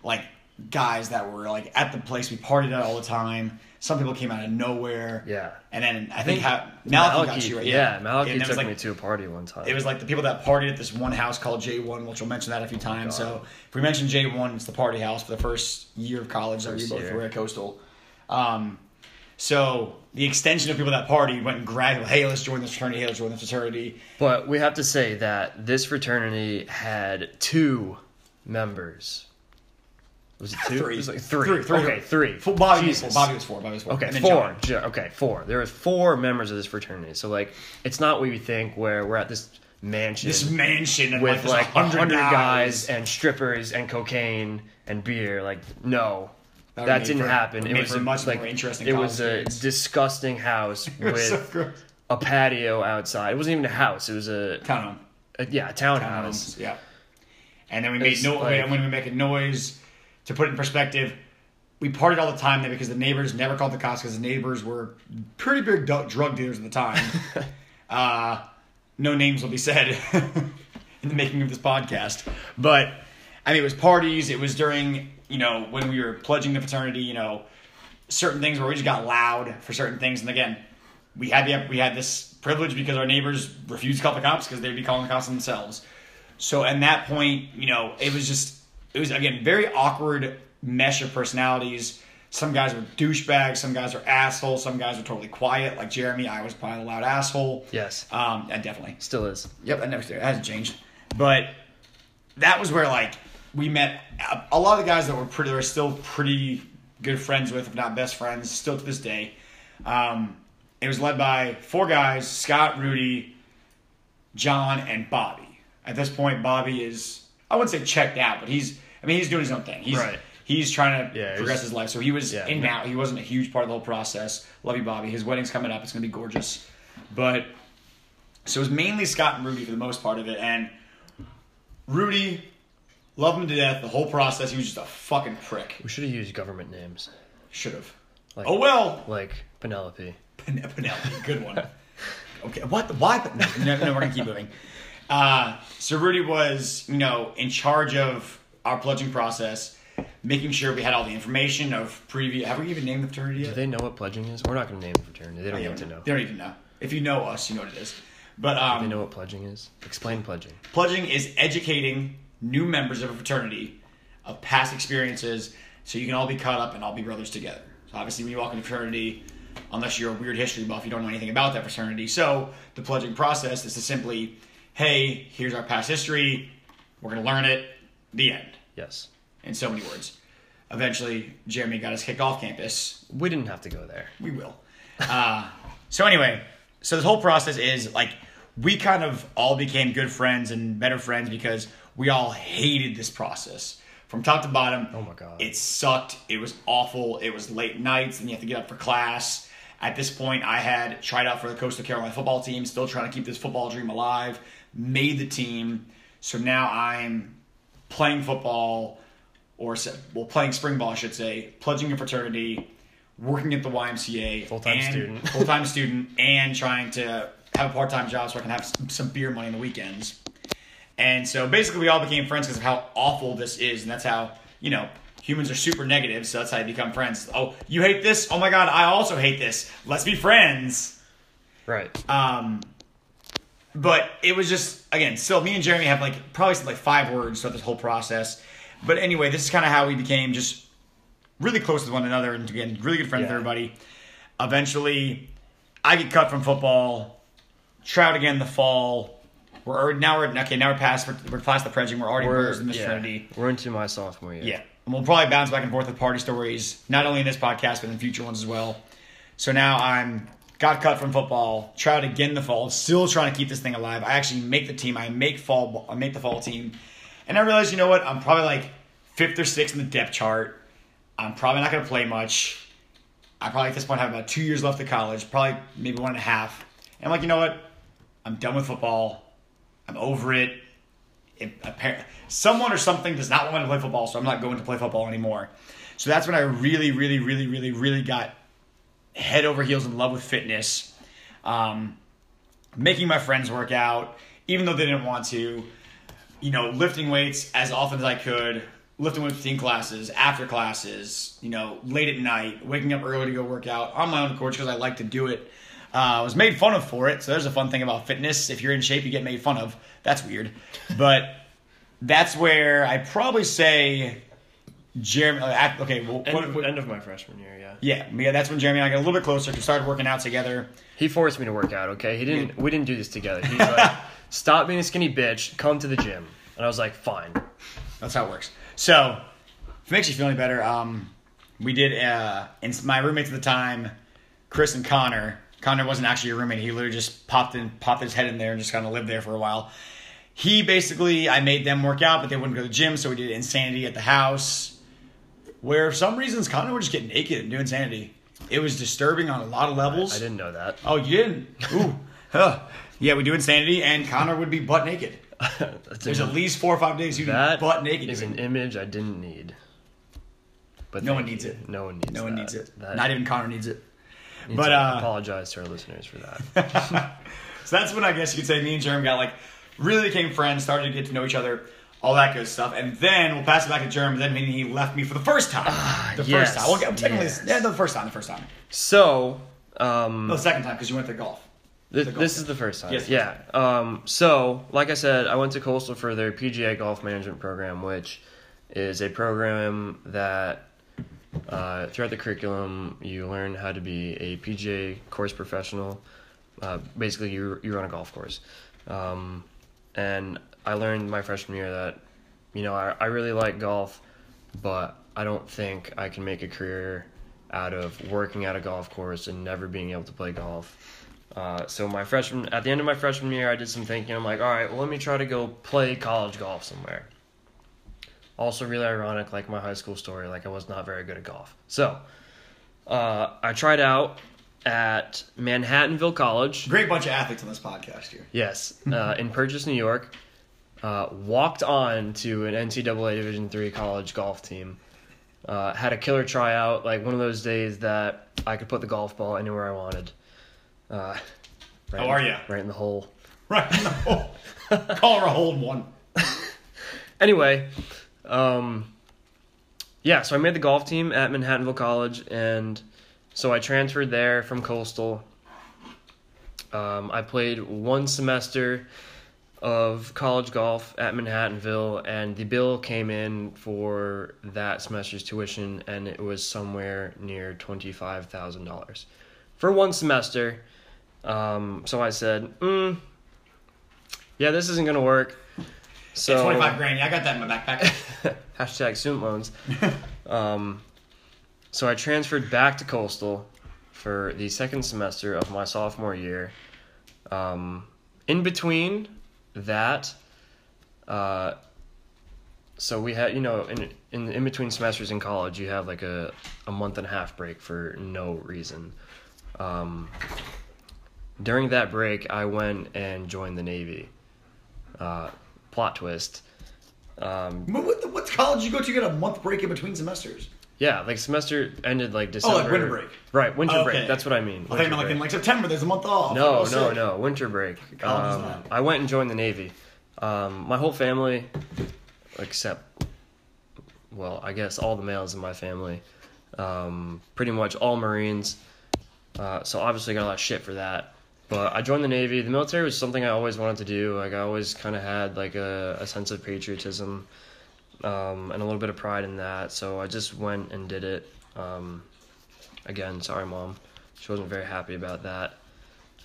like guys that were like at the place we partied at all the time. Some people came out of nowhere. Yeah. And then I think how Malachi, got you right. Yeah, Malachi And it was took like- me to a party one time. It was like the people that partied at this one house called J1, which we'll mention that a few times. So if we mention J1, it's the party house for the first year of college that we both year. were at Coastal. Um, so the extension of people that party went and grabbed, hey, let's join this fraternity, hey, let's join this fraternity. But we have to say that this fraternity had two members. Was it two? Three. It was like three. Three, three. Okay, three. Four, Bobby, was Jesus. four. Bobby was four. Bobby was four. Okay, four. John. Okay, four. There was four members of this fraternity. So like, it's not what you think where we're at this mansion This mansion with like, like a a hundred guys. guys and strippers and cocaine and beer. Like, no. That That, didn't for- happen. It was a much like, more interesting It was a disgusting house with so a patio outside. It wasn't even a house. It was a, Townhome. a yeah, a townhouse. Townhomes, yeah. And then we made no. like- when we make a noise, to put it in perspective, we partied all the time there because the neighbors never called the cops because the neighbors were pretty big drug dealers at the time. uh, no names will be said in the making of this podcast, but I mean it was parties. It was during you know when we were pledging the fraternity. You know certain things where we just got loud for certain things, and again. We had the we had this privilege because our neighbors refused to call the cops because they'd be calling the cops themselves. So at that point, you know, it was just it was again very awkward mesh of personalities. Some guys were douchebags, some guys were assholes, some guys were totally quiet, like Jeremy. I was probably a loud asshole. Yes. Um, and definitely. Still is. Yep, that never that hasn't changed. But that was where like we met a, a lot of the guys that were pretty, were still pretty good friends with, if not best friends, still to this day. Um, it was led by four guys: Scott, Rudy, John, and Bobby. At this point, Bobby is I wouldn't say checked out, but he's I mean he's doing his own thing. He's Right. he's trying to Yeah, progress his life. So he was yeah. in now. He wasn't a huge part of the whole process. Love you, Bobby. His wedding's coming up. It's gonna be gorgeous. But so it was mainly Scott and Rudy for the most part of it, and Rudy loved him to death. The whole process, he was just a fucking prick. We should have used government names Should have. Like- oh well, like Penelope. Pen- Penelope, good one. okay, what? Why? No, no, no, we're gonna keep moving. Uh, so Rudy was, you know, in charge of our pledging process, making sure we had all the information of previous. Have we even named the fraternity Do they know what pledging is? We're not going to name the fraternity. They don't need to know. They don't even know. If you know us, you know what it is. But um, They know what pledging is. Explain pledging. Pledging is educating new members of a fraternity of past experiences so you can all be caught up and all be brothers together. So obviously when you walk into a fraternity, unless you're a weird history buff, you don't know anything about that fraternity. So the pledging process is to simply, hey, here's our past history, we're gonna learn it, the end. Yes. In so many words. Eventually, Jeremy got us kicked off campus We didn't have to go there. we will. Uh, so anyway, so this whole process is like we kind of all became good friends and better friends because we all hated this process from top to bottom. Oh my God. It sucked. It was awful. It was late nights, and you have to get up for class. At this point, I had tried out for the Coastal Carolina football team, still trying to keep this football dream alive. Made the team, so now I'm playing football, or well, playing spring ball, I should say, pledging a fraternity, working at the YMCA, Full-time and- student. full time student, and trying to have a part time job so I can have some, some beer money on the weekends. And so basically, we all became friends because of how awful this is, and that's how you know humans are super negative. So that's how you become friends. Oh, you hate this? Oh my god, I also hate this. Let's be friends. Right. Um, but it was just again, still me and Jeremy have like probably said like five words throughout this whole process. But anyway, this is kind of how we became just really close with one another, and again, really good friends with everybody. Eventually, I get cut from football. Trout again in the fall. We're already, now we're okay. Now we're past we're, we're past the pledging. We're already brothers in this yeah, fraternity. We're into my sophomore year. Yeah. And we'll probably bounce back and forth with party stories, not only in this podcast, but in future ones as well. So now I'm got cut from football, tried again in the fall, still trying to keep this thing alive. I actually make the team. I make fall I make the fall team. And I realize, you know what? I'm probably like fifth or sixth in the depth chart. I'm probably not gonna play much. I probably at this point have about two years left of college, probably maybe one and a half. And I'm like, you know what? I'm done with football. I'm over it it, appar- someone or something does not want me to play football, so I'm not going to play football anymore. So that's when I really, really, really, really, really got head over heels in love with fitness, um, making my friends work out, even though they didn't want to. You know, lifting weights as often as I could, lifting weights between classes, after classes, you know, late at night, waking up early to go work out on my own accord because I like to do it. Uh, I was made fun of for it, so there's a fun thing about fitness. If you're in shape, you get made fun of. That's weird, but that's where I probably say Jeremy. uh, Okay, well, End, what- of, what- end of my freshman year, yeah. yeah, yeah, that's when Jeremy and I got a little bit closer. We started working out together. He forced me to work out. Okay, he didn't. We didn't do this together. He's like, "Stop being a skinny bitch. Come to the gym." And I was like, "Fine." That's how it works. So, if it makes you feel any better, um, we did. Uh, and my roommates at the time, Chris and Connor. Connor wasn't actually a roommate. He literally just popped in, popped his head in there, and just kind of lived there for a while. He basically, I made them work out, but they wouldn't go to the gym, so we did insanity at the house. Where for some reasons Connor would just get naked and do insanity. It was disturbing on a lot of levels. I didn't know that. Oh, you didn't? Ooh, huh. Yeah, we do insanity, and Connor would be butt naked. There's at least four or five days you'd be butt naked. is doing an image I didn't need. But No one needs you. it. No one needs. It. No one that. needs it. That Not even Connor needs it. needs but, uh, apologize to our listeners for that. So that's when I guess you could say me and Jeremy got like really became friends, started to get to know each other, all that good stuff. And then we'll pass it back to Jeremy. Then meaning he left me for the first time. the yes, first time. Well, technically, yes. yeah, the first time. The first time. so, um, No, the second time because you went to golf. Th- The golf this game. is the first time. Yes, yeah. Um, so, like I said, I went to Coastal for their PGA Golf Management Program, which is a program that uh, throughout the curriculum you learn how to be a PGA course professional. Uh, basically, you you run a golf course, um, and I learned my freshman year that you know I, I really like golf, but I don't think I can make a career out of working at a golf course and never being able to play golf. Uh, so my freshman, at the end of my freshman year, I did some thinking. I'm like, all right, well, let me try to go play college golf somewhere. Also, really ironic, like my high school story, like I was not very good at golf. So, uh, I tried out at Manhattanville College. Great bunch of athletes on this podcast here. Yes, uh, in Purchase, New York. Uh, walked on to an NCAA Division three college golf team. Uh, had a killer tryout, like one of those days that I could put the golf ball anywhere I wanted. Uh, right How in- are ya? Right in the hole. Right. in the hole. Call her a hold one. Anyway, um, yeah, so I made the golf team at Manhattanville College, and so I transferred there from Coastal. Um, I played one semester of college golf at Manhattanville, and the bill came in for that semester's tuition, and it was somewhere near twenty-five thousand dollars for one semester. Um, so I said, mm, "Yeah, this isn't gonna work." So Yeah, 25 grand. Yeah, I got that in my backpack. hashtag student loans. um, so I transferred back to Coastal for the second semester of my sophomore year. Um, in between that, uh, so we had you know in in in between semesters in college you have like a a month and a half break for no reason. Um, during that break, I went and joined the Navy. Uh, plot twist. Um, what, what, what college you go to? You got a month break in between semesters. Yeah, like semester ended like December. Oh, like winter break. Right, winter Oh, break. That's what I mean. I think like in like September, there's a month off. no, Oh, no, sick. no, winter break. Um. I went and joined the Navy. Um, my whole family, except, well, I guess all the males in my family, um, pretty much all Marines. Uh, so obviously got a lot of shit for that. But I joined the Navy. The military was something I always wanted to do. Like I always kind of had like a, a sense of patriotism um, and a little bit of pride in that. So I just went and did it. Um, again, sorry, mom. She wasn't very happy about that.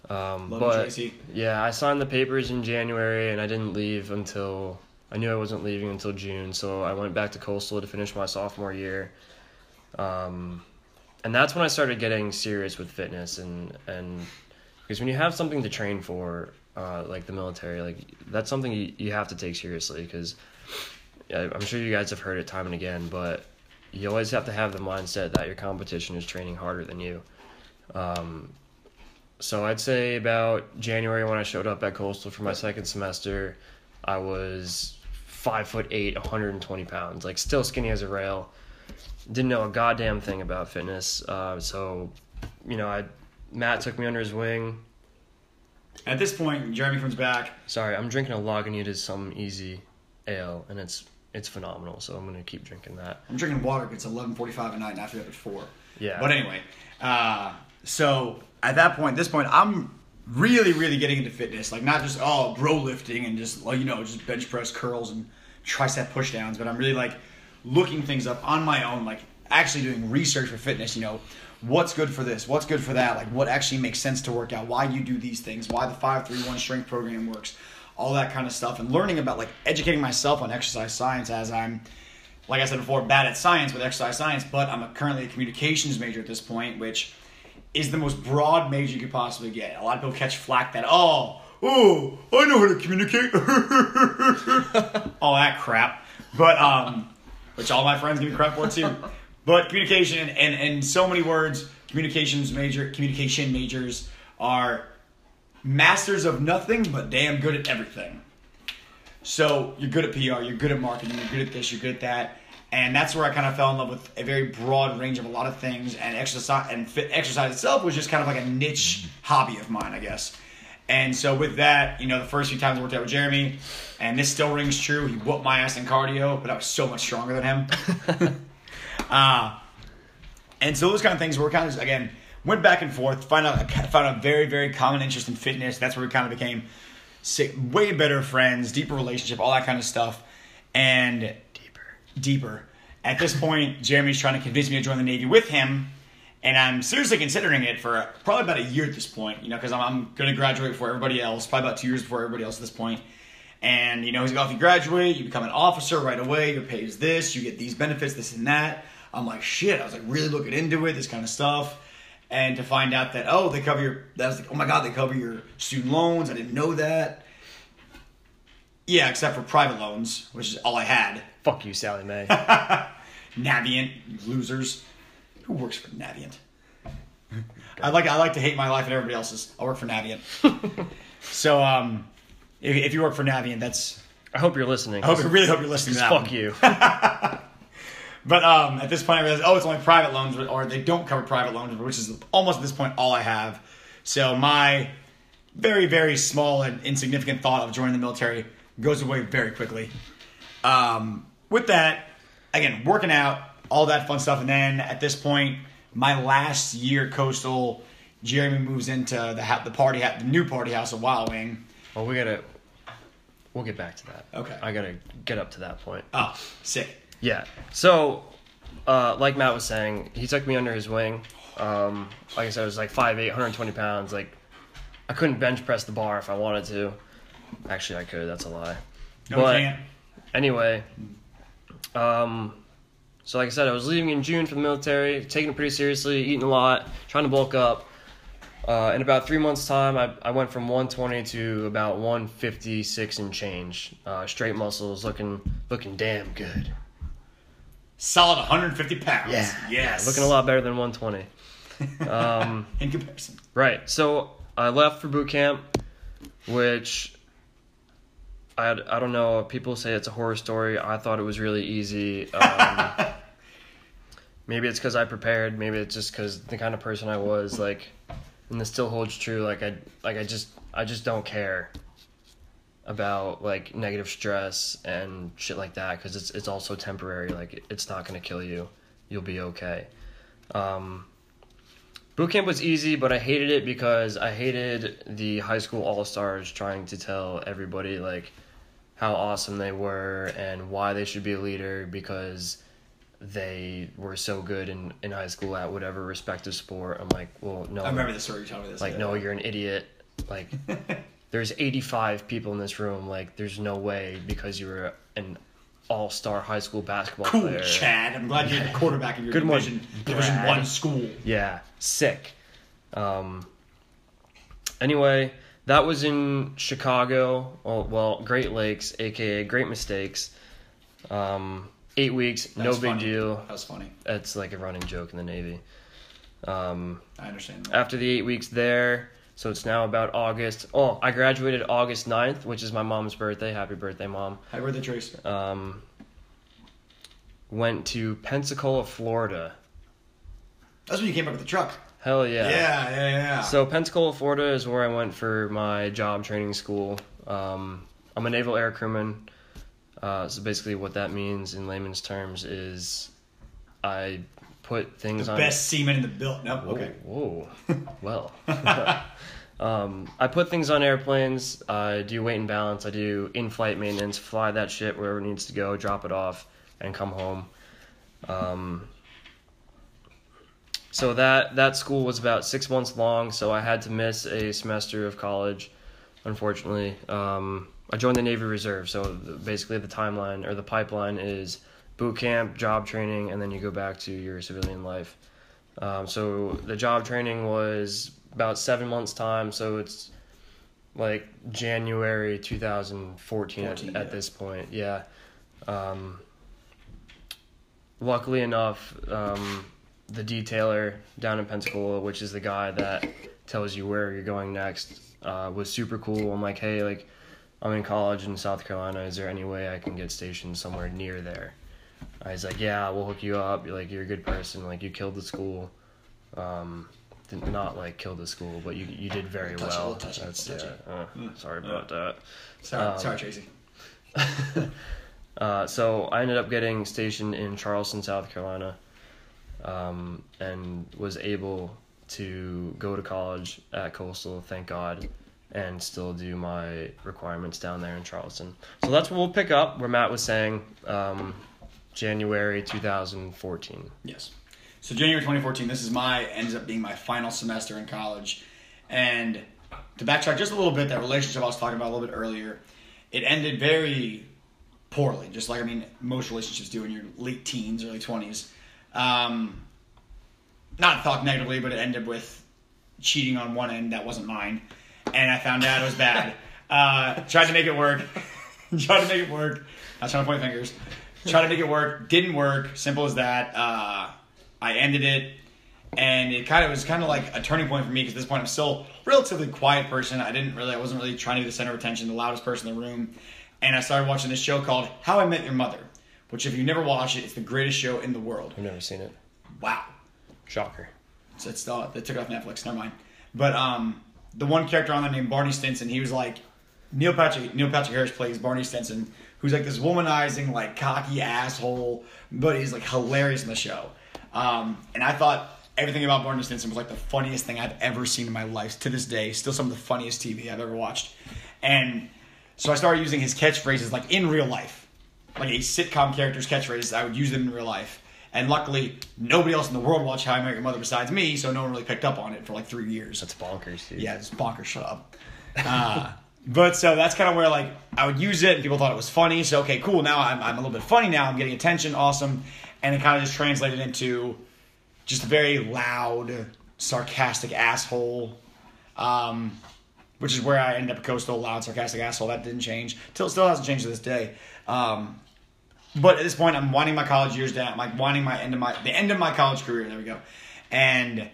Um, Love but Tracy. yeah, I signed the papers in January, and I didn't leave until I knew I wasn't leaving until June. So I went back to Coastal to finish my sophomore year. Um, and that's when I started getting serious with fitness and and because when you have something to train for, uh, like the military, like that's something you, you have to take seriously because I'm sure you guys have heard it time and again, but you always have to have the mindset that your competition is training harder than you. Um, so I'd say about January when I showed up at Coastal for my second semester, I was five foot eight, 120 pounds, like still skinny as a rail. Didn't know a goddamn thing about fitness. Uh, so, you know, I Matt took me under his wing. At this point, Jeremy comes back. Sorry, I'm drinking a Lagunitas Sumpin' Easy ale, and it's it's phenomenal. So I'm gonna keep drinking that. I'm drinking water. It's 11:45 at night, and I have to get up at four. Yeah. But anyway, uh, so at that point, this point, I'm really, really getting into fitness. Like not just oh bro lifting and just like you know just bench press curls and tricep push downs, but I'm really like looking things up on my own, like actually doing research for fitness. You know, what's good for this, what's good for that, like what actually makes sense to work out, why you do these things, why the five three one strength program works, all that kind of stuff, and learning about like educating myself on exercise science as I'm like I said before, bad at science with exercise science, but I'm a, currently a communications major at this point, which is the most broad major you could possibly get. A lot of people catch flack that, oh, oh, I know how to communicate. all that crap. But, um, which all my friends give me crap for too. But communication and, and, so many words, communications major, communication majors are masters of nothing, but damn good at everything. So you're good at PR, you're good at marketing, you're good at this, you're good at that, and that's where I kind of fell in love with a very broad range of a lot of things. And exercise and fit, exercise itself was just kind of like a niche hobby of mine, I guess. And so with that, you know, the first few times I worked out with Jeremy, and this still rings true. He whooped my ass in cardio, but I was so much stronger than him. uh, and so those kind of things were kind of again went back and forth. Find out found a very very common interest in fitness. That's where we kind of became way better friends, deeper relationship, all that kind of stuff, and Deeper. deeper. At this point, Jeremy's trying to convince me to join the Navy with him, and I'm seriously considering it for probably about a year at this point. You know, because I'm, I'm going to graduate before everybody else, probably about two years before everybody else at this point. And you know, he's like, oh, if you graduate, you become an officer right away. Your pay is this, you get these benefits, this and that. I'm like, shit. I was like really looking into it, this kind of stuff. And to find out that oh, they cover your that was like, oh my god, they cover your student loans. I didn't know that. Yeah, except for private loans, which is all I had. Fuck you, Sallie Mae. Navient, losers. Who works for Navient? I like I like to hate my life and everybody else's. I work for Navient. so um, if, if you work for Navient, that's I hope you're listening. I hope I really hope you're listening to. Fuck one. you. But um, at this point, I realized, oh, it's only private loans, or they don't cover private loans, which is almost at this point all I have. So my very, very small and insignificant thought of joining the military goes away very quickly. Um, with that, again, working out, all that fun stuff, and then at this point, my last year coastal, Jeremy moves into the ha- the party ha- the new party house of Wild Wing. well, we gotta. We'll get back to that. Okay. I gotta get up to that point. Oh, sick. Yeah. So, uh, like Matt was saying, he took me under his wing. Um, like I said, I was like 5'8", 120 pounds. Like, I couldn't bench press the bar if I wanted to. Actually, I could. That's a lie. No, But- can't. Anyway, um, so like I said, I was leaving in June for the military, taking it pretty seriously, eating a lot, trying to bulk up. Uh, in about three months' time, I, I went from 120 to about 156 and change. Uh, straight muscles, looking looking damn good. Solid 150 pounds. Yeah. Yes. looking a lot better than 120. Um, in comparison. Right. So I left for boot camp, which I I don't know. People say it's a horror story. I thought it was really easy. Um, maybe it's because I prepared. Maybe it's just because the kind of person I was. Like, and this still holds true. Like I like I just I just don't care about like negative stress and shit like that because it's it's also temporary. Like it's not gonna kill you. You'll be okay. Um, Boot camp was easy, but I hated it because I hated the high school all stars trying to tell everybody like how awesome they were and why they should be a leader because they were so good in, in high school at whatever respective sport. I'm like, well, no. I remember the story you told me this. Like, yeah. no, you're an idiot. Like, there's 85 people in this room. Like, there's no way because you were an all star high school basketball Cool, player. Chad. I'm glad you're the quarterback of your Good one, division, division one school. Yeah, sick. Um, anyway, that was in Chicago. Well, well, Great Lakes, aka Great Mistakes. Um, eight weeks, no That's big funny. deal. That was funny. It's like a running joke in the Navy. Um, I understand. That. after the eight weeks there, so it's now about August. Oh, I graduated August 9th, which is my mom's birthday. Happy birthday, mom. Happy birthday, Trace. Um, went to Pensacola, Florida. That's when you came up with the truck. Hell Yeah, yeah, yeah. Yeah. So Pensacola, Florida is where I went for my job training school. Um, I'm a naval air crewman. Uh, so basically, what that means in layman's terms is I put things on. Best seaman in the build. Nope. Whoa, Okay. Whoa. well. um, I put things on airplanes. I do weight and balance. I do in-flight maintenance. Fly that shit wherever it needs to go. Drop it off and come home. Um, so that that school was about six months long. So I had to miss a semester of college. Unfortunately, um, I joined the Navy Reserve. So basically, the timeline or the pipeline is boot camp, job training, and then you go back to your civilian life. Um, so the job training was about seven months time. So it's like January 2014 14, at, yeah. at this point. Yeah. Um, luckily enough, um, the detailer down in Pensacola, which is the guy that tells you where you're going next, uh, was super cool. I'm like, hey, like, I'm in college in South Carolina. Is there any way I can get stationed somewhere near there? I was like, yeah, we'll hook you up. You're like, you're a good person. Like, you killed the school. Um, did not like kill the school, but you you did very Touchy, well. little touchy, That's little yeah. touchy. Uh, sorry about that. Sorry, Um, sorry, Tracy. Uh, so I ended up getting stationed in Charleston, South Carolina, um, and was able to go to college at Coastal, thank God, and still do my requirements down there in Charleston. So that's what we'll pick up where Matt was saying um, January 2014. Yes. So January 2014, this is my ends up being my final semester in college, and to backtrack just a little bit, that relationship I was talking about a little bit earlier, it ended very poorly. Just like I mean, most relationships do in your late teens, early 20s. Um, not talk negatively, but it ended with cheating on one end that wasn't mine, and I found out it was bad. Uh, tried to make it work. tried to make it work. I was trying to point fingers. Tried to make it work. Didn't work. Simple as that. Uh, I ended it, and it kind of was kind of like a turning point for me because at this point I'm still a relatively quiet person. I didn't really, I wasn't really trying to be the center of attention, the loudest person in the room, and I started watching this show called How I Met Your Mother, which if you never watched it, it's the greatest show in the world. I've never seen it. Wow. Shocker. So it's uh, they took it off Netflix. Never mind. But um, the one character on there named Barney Stinson, he was like Neil Patrick. Neil Patrick Harris plays Barney Stinson, who's like this womanizing, like cocky asshole, but he's like hilarious in the show. Um, and I thought everything about Barney Stinson was like the funniest thing I've ever seen in my life. To this day, still some of the funniest TV I've ever watched. And so I started using his catchphrases like in real life, like a sitcom character's catchphrases. I would use them in real life. And luckily, nobody else in the world watched How I Met Your Mother besides me, so no one really picked up on it for like three years. That's bonkers, dude. Yeah, it's bonkers. Shut up. Uh, but so that's kind of where like I would use it, and people thought it was funny. So okay, cool. Now I'm, I'm a little bit funny. Now I'm getting attention. Awesome. And it kind of just translated into just a very loud, sarcastic asshole. Um, which is where I ended up Coastal, loud, sarcastic asshole. That didn't change. Till still hasn't changed to this day. Um, but at this point, I'm winding my college years down. I'm like winding my end of my the end of my college career. There we go. And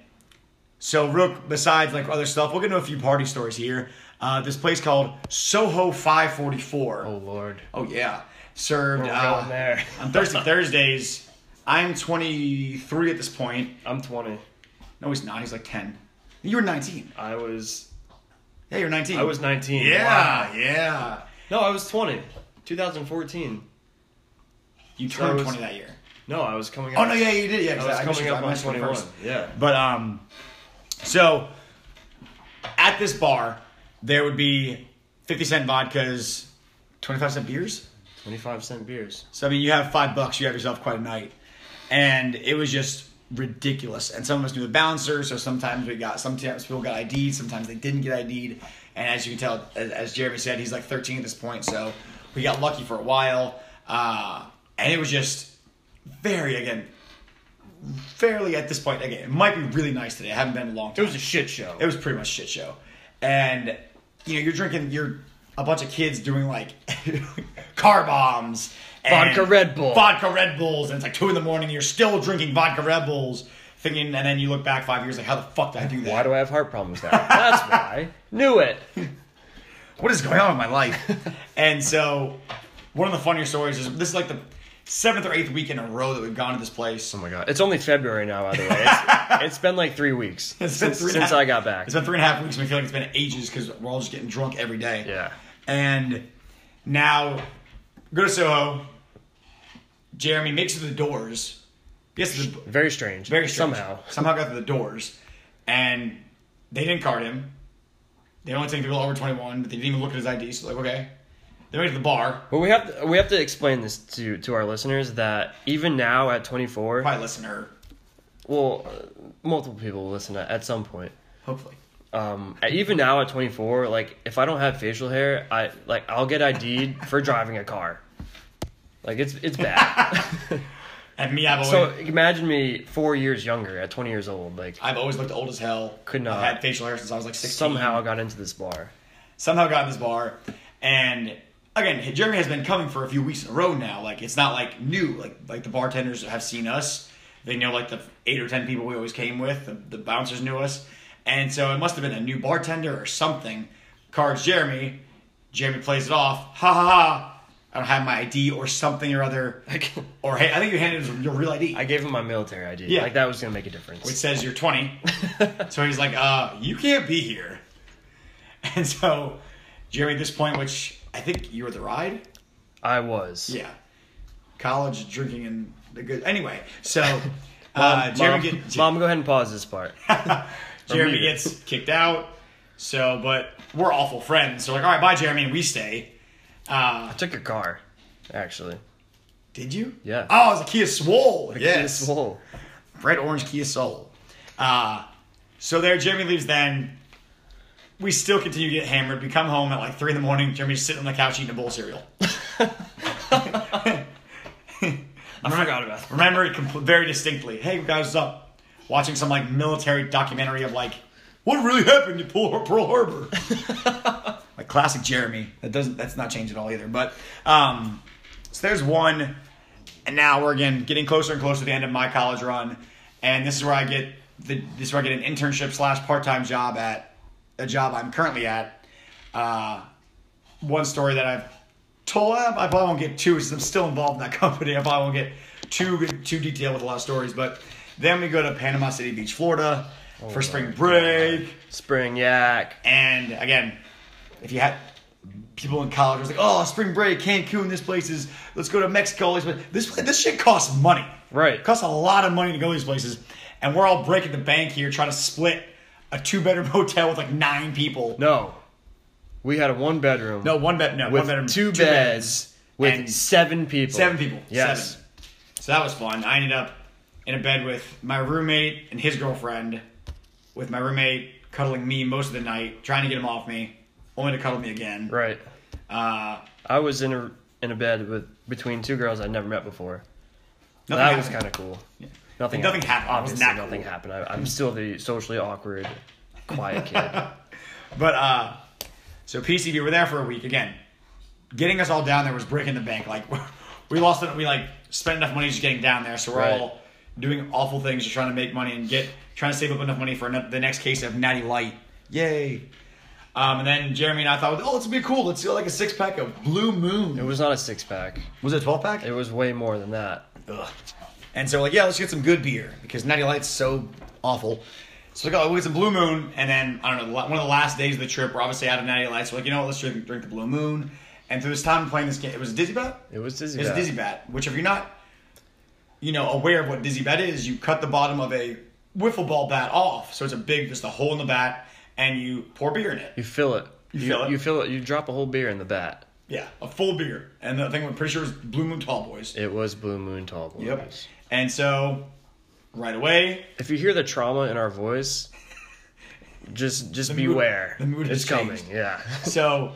so, Rook, besides like other stuff, we'll get into a few party stories here. Uh, this place called Soho 544. Oh lord. Oh yeah, served We're uh, going there. on Thursday Thursdays. I'm 23 at this point. I'm 20. No, he's not. He's like 10. You were 19. I was Yeah, you're 19. I was 19. Yeah, Wow. yeah. No, I was 20. 2014. You So turned was- 20 that year. No, I was coming Oh no, yeah, you did. Yeah, I was missed coming up on 21. first. Yeah. But um, so at this bar, there would be 50 cent vodkas, 25 cent beers. 25 cent beers. So I mean, you have five bucks, you have yourself quite a night, and it was just ridiculous. And some of us knew the bouncer, so sometimes we got sometimes people got ID'd, sometimes they didn't get ID'd. And as you can tell, as, as Jeremy said, he's like 13 at this point, so we got lucky for a while. Uh, and it was just very again, fairly at this point again. It might be really nice today. I haven't been in a long time. It was a shit show. It was pretty much a shit show. And you know, you're drinking you're a bunch of kids doing like car bombs and Vodka Red Bull. Vodka Red Bulls, and it's like two in the morning, and you're still drinking vodka Red Bulls, thinking and then you look back five years like, how the fuck did I do that? Why do I have heart problems now? That's why. Knew it. what is going on with my life? and so one of the funnier stories is this is like the seventh or eighth week in a row that we've gone to this place. Oh my god. It's only February now, by the way. It's, it's been like three weeks It's since, three since half- I got back. It's been three and a half weeks, and we feel like it's been ages because we're all just getting drunk every day. Yeah. And now go to Soho. Jeremy makes it to the doors. Yes, Very strange. very strange. Somehow. somehow got to the doors, and they didn't card him. They only take people over twenty one, but they didn't even look at his ID. So like, okay, they went to the bar. But we have to, we have to explain this to to our listeners that even now at 24, My listener, well, uh, multiple people will listen at, at some point. hopefully. Um, even now at 24, like if I don't have facial hair, I like I'll get ID'd for driving a car. Like it's it's bad. And me, I've always, so imagine me four years younger at 20 years old. Like I've always looked old as hell. Could not. I've had facial hair since I was like sixteen. somehow I got into this bar. somehow got in this bar, and again, Jeremy has been coming for a few weeks in a row now. Like it's not like new. Like like the bartenders have seen us. They know like the eight or ten people we always came with. The, the bouncers knew us, and so it must have been a new bartender or something. Cards Jeremy. Jeremy plays it off. Ha ha ha. I don't have my ID or something or other. Like, Or hey, I think you handed him your real ID. I gave him my military ID. Yeah. Like that was gonna make a difference. which says you're 20. so he's like, uh, you can't be here. And so Jeremy, at this point, which I think you were the ride. I was. Yeah. College drinking and the good. Anyway, so Mom, uh, Jeremy, Mom, get, Mom, go ahead and pause this part. Jeremy gets kicked out. So, but we're awful friends. So like, all right, bye, Jeremy, and we stay. Uh, I took your car, actually. did you? Yeah. Oh, it was a Kia Swole. The yes. Kia Soul. Red orange Kia Soul. Uh, so there, Jeremy leaves then. We still continue to get hammered. We come home at like 3 in the morning. Jeremy's sitting on the couch eating a bowl of cereal. I forgot about that. Remember it compl- very distinctly. Hey, guys, what's up? Watching some like military documentary of like, what really happened at Pearl, Pearl Harbor? like classic Jeremy. That doesn't. That's not changed at all either. But um, so there's one, and now we're again getting closer and closer to the end of my college run, and this is where I get the this is where I get an internship slash part time job at a job I'm currently at. Uh, one story that I've told, I probably won't get too, since I'm still involved in that company. I probably won't get too too detailed with a lot of stories, but then we go to Panama City Beach, Florida, for spring break. Spring yak. And again, if you had people in college was like, "Oh, spring break, Cancun, this place is. Let's go to Mexico." all these places." This this shit costs money. Right. It costs a lot of money to go to these places, and we're all breaking the bank here, trying to split a two bedroom hotel with like nine people. No. We had a one bedroom. No, one bed. No, with one bedroom, two, beds, with seven people. seven people. Yes. Seven. So that was fun. I ended up in a bed with my roommate and his girlfriend, with my roommate cuddling me most of the night, trying to get him off me, only to cuddle me again. Right. Uh, I was in a in a bed with between two girls I'd never met before. that was kind of cool. Nothing. Nothing happened. Obviously, not nothing cool. happened. I, I'm still the socially awkward, quiet kid. But uh, so PCB, we're there for a week again. Getting us all down there was breaking the bank. Like we lost it. We like spent enough money just getting down there, so we're Right. all doing awful things, just trying to make money and get trying to save up enough money for the next case of Natty Light. Yay! Um, and then Jeremy and I thought, oh, it's gonna be cool. Let's do like a six pack of Blue Moon. It was not a six pack. was it a twelve pack? It was way more than that. Ugh. And so we're like, yeah, let's get some good beer because Natty Light's so awful. So we go, we'll get some Blue Moon, and then I don't know, one of the last days of the trip, we're obviously out of Natty Lights. So we're like, you know what, let's drink, drink the Blue Moon. And through this time playing this game, it was a Dizzy Bat. It was dizzy. A Bat. Dizzy Bat, which if you're not, you know, aware of what Dizzy Bat is, you cut the bottom of a wiffle ball bat off, so it's a big, just a hole in the bat, and you pour beer in it. You fill it. You fill it? You fill it. You drop a whole beer in the bat. Yeah, a full beer. And the thing I'm pretty sure is Blue Moon Tall Boys. It was Blue Moon Tall Boys. Yep. And so, right away, If you hear the trauma in our voice, just just The mood- beware. the mood it's coming. Yeah. So,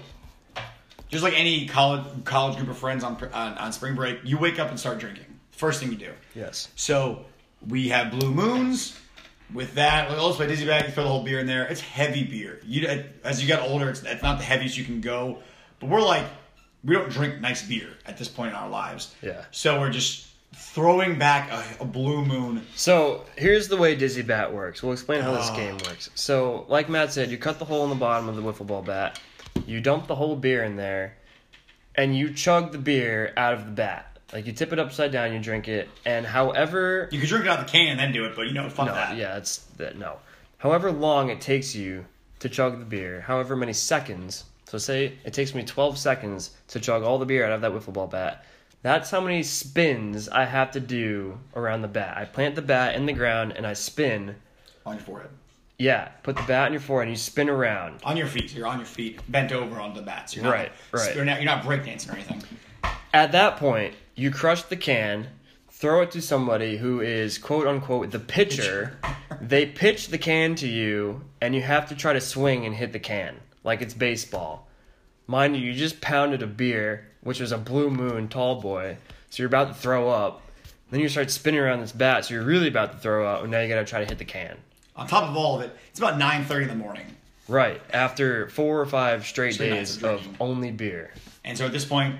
just like any college college group of friends on, on on spring break, you wake up and start drinking. First thing you do. yes. So we have Blue Moons. With that, like, let's play Dizzy Bat. You throw the whole beer in there. It's heavy beer. You as you get older, it's, it's not the heaviest you can go. But we're like, we don't drink nice beer at this point in our lives. Yeah. So we're just throwing back a, a Blue Moon. So here's the way Dizzy Bat works. We'll explain how this Oh. game works. So, like Matt said, you cut the hole in the bottom of the wiffle ball bat, you dump the whole beer in there, and you chug the beer out of the bat. Like you tip it upside down, you drink it, and however You could drink it out of the can and then do it, but you know, fuck no, that. yeah, it's that no. However long it takes you to chug the beer, however many seconds, So say it takes me 12 seconds to chug all the beer out of that wiffle ball bat. That's how many spins I have to do around the bat. I plant the bat in the ground and I spin. On your forehead. Yeah, put the bat on your forehead and you spin around. On your feet. So you're on your feet, bent over on the bats. You're not, Right, right. You're not, you're not breakdancing or anything. At that point, you crush the can, throw it to somebody who is quote unquote the pitcher. they pitch the can to you, and you have to try to swing and hit the can like it's baseball. Mind you, you just pounded a beer, which was a Blue Moon tall boy, so you're about to throw up. Then you start spinning around this bat, so you're really about to throw up, and now you gotta try to hit the can. On top of all of it, it's about 9.30 in the morning. Right, after four or five straight nights days of of drinking. only beer. And so at this point,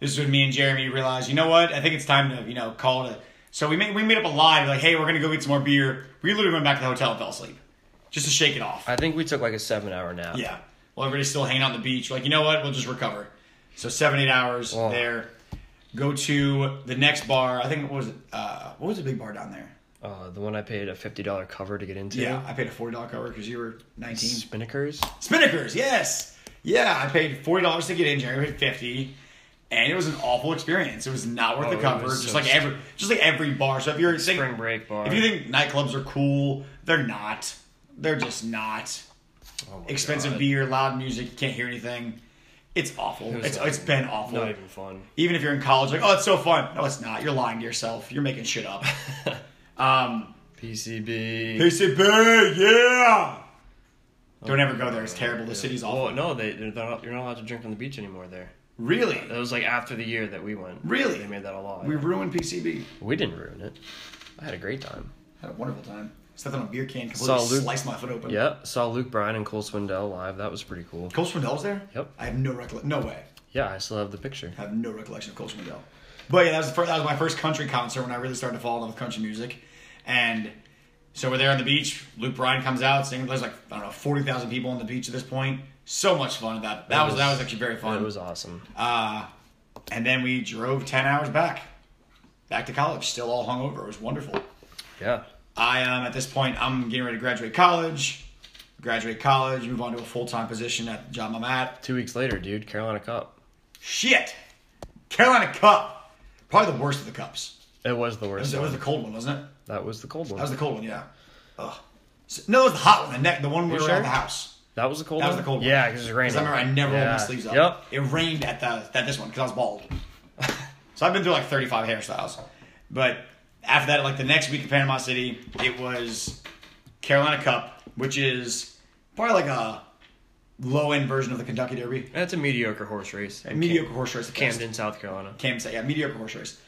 this is when me and Jeremy realized, you know what? I think it's time to, you know, call it. A, so we made we made up a lie, like, hey, we're gonna go get some more beer. We literally went back to the hotel and fell asleep, just to shake it off. I think we took like a seven hour nap. Yeah. Well, everybody's still hanging out on the beach. Like, you know what? We'll just recover. So seven, eight hours Oh. there. Go to the next bar. I think what was it? Uh, what was the big bar down there? Uh, the one I paid a fifty dollar cover to get into. Yeah, I paid a forty dollar cover because you were nineteen. Spinnakers. Spinnakers, yes. Yeah, I paid forty dollars to get in. Jerry paid fifty, and it was an awful experience. It was not worth Oh, the cover. Just so like every, just like every bar. So if you're Spring thinking, break bar. if you think nightclubs are cool, they're not. They're just not. Oh Expensive God. beer, loud music, you can't hear anything. It's awful. It was it's not it's even- been awful. Not even fun. Even if you're in college, like, oh, it's so fun. No, it's not. You're lying to yourself. You're making shit up. um, PCB. PCB, yeah. Don't ever go there. It's terrible. The city's awful. Well, no, they they're not, you're not allowed to drink on the beach anymore there. Really? That was like after the year that we went. Really? They made that a law. We ruined PCB. We didn't ruin it. I had a great time. Had a wonderful time. Stepped on a beer can, Saw completely Luke- sliced my foot open. Yeah, saw Luke Bryan and Cole Swindell live. That was pretty cool. Cole Swindell's there? Yep. I have no recollection. No way. Yeah, I still have the picture. I have no recollection of Cole Swindell. But yeah, that was, the first, that was my first country concert when I really started to fall in love with country music. And so we're there on the beach. Luke Bryan comes out singing. There's like, I don't know, 40,000 people on the beach at this point. So much fun. That that It was, that was actually very fun. It was awesome. Uh, and then we drove 10 hours back. Back to college, still all hungover. It was wonderful. Yeah. I am at this point. I'm getting ready to graduate college. Graduate college, move on to a full time position at the job I'm at. Two weeks later, dude, Carolina Cup. Shit, Carolina Cup, probably the worst of the cups. It was the It worst. was, it was the cold one, wasn't it? That was the cold one. That was the cold one, yeah. Ugh. So- no, it was the hot one. The neck, the one we were sure? at the house. That was the cold one. That one. was the cold one. Yeah, because it was raining. Because I remember I never rolled yeah. my sleeves up. Yep. It rained at the at this one because I was bald. so I've been through like 35 hairstyles. But after that, like the next week in Panama City, it was Carolina Cup, which is probably like a low end version of the Kentucky Derby. That's a mediocre horse race. A mediocre horse race. at best. Camden, South Carolina. Camden, yeah, mediocre horse race.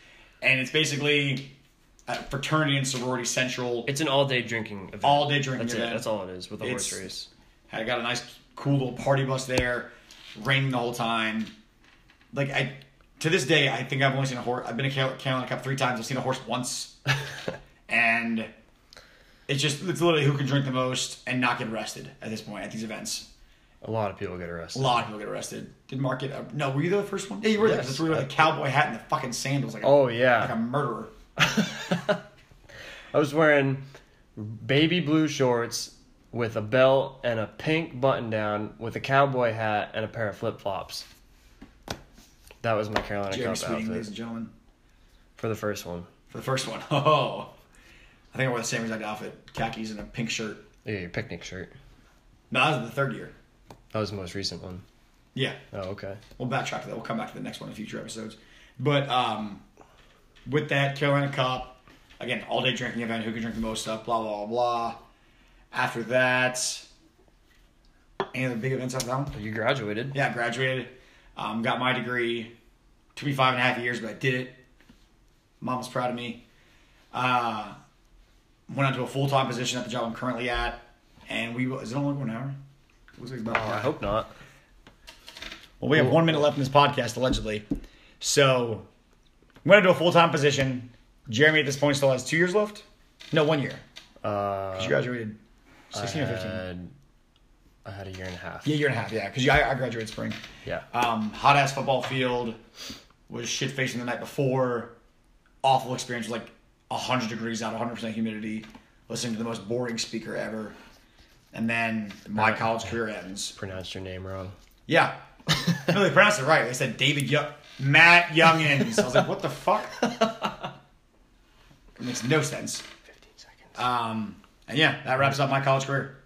And it's basically a fraternity and sorority central. It's an all-day drinking event. All day drinking That's event. it. That's all it is with a horse race. I got a nice, cool little party bus there, raining the whole time. Like I, to this day, I think I've only seen a horse. I've been to Carol- Carolina Cup three times. I've seen a horse once, and it's just it's literally who can drink the most and not get arrested at this point at these events. A lot of people get arrested. A lot of people get arrested. Did Mark get? Uh, no, were you the first one? Yeah, you were. Yes. You were with the cowboy hat and the fucking sandals, like a, Oh like a murderer. I was wearing baby blue shorts with a belt and a pink button down with a cowboy hat and a pair of flip flops. That was my Carolina Jeremy Cup Sweeting, ladies and gentlemen, for the first one. for the first one. Oh, I think I wore the same exact outfit: khakis and a pink shirt. Yeah, your picnic shirt. No, that was the third year. That was the most recent one. Yeah, Oh, okay. we'll backtrack to that. We'll come back to the next one in future episodes. But um, with that Carolina Cup, again, all day drinking event. Who can drink the most stuff? Blah blah blah. blah. After that, any other big events after that one? You graduated. Yeah, I graduated. Um, got my degree. Took me five and a half years, but I did it. Mom was proud of me. Uh, went on to a full time position at the job I'm currently at, and we is it only one hour? Looks like it's about Oh, I hope not. well, we have one minute left in this podcast, allegedly. So, went into a full time position. Jeremy at this point still has two years left. No, one year. Uh, You graduated sixteen or fifteen. I had a year and a half. Yeah, year and a half. Yeah, because I, I graduated spring. Yeah. Um, hot ass football field. Was shit facing the night before. Awful experience. Like hundred degrees out, hundred percent humidity. Listening to the most boring speaker ever. And then my college career ends. Pronounced your name wrong. Pronounce your name wrong. Pronounce your name wrong. Yeah. no, they pronounced it right. They said David Young, Matt Youngins. I was like, what the fuck? it makes no sense. 15 seconds. Um, and yeah, that wraps up my college career.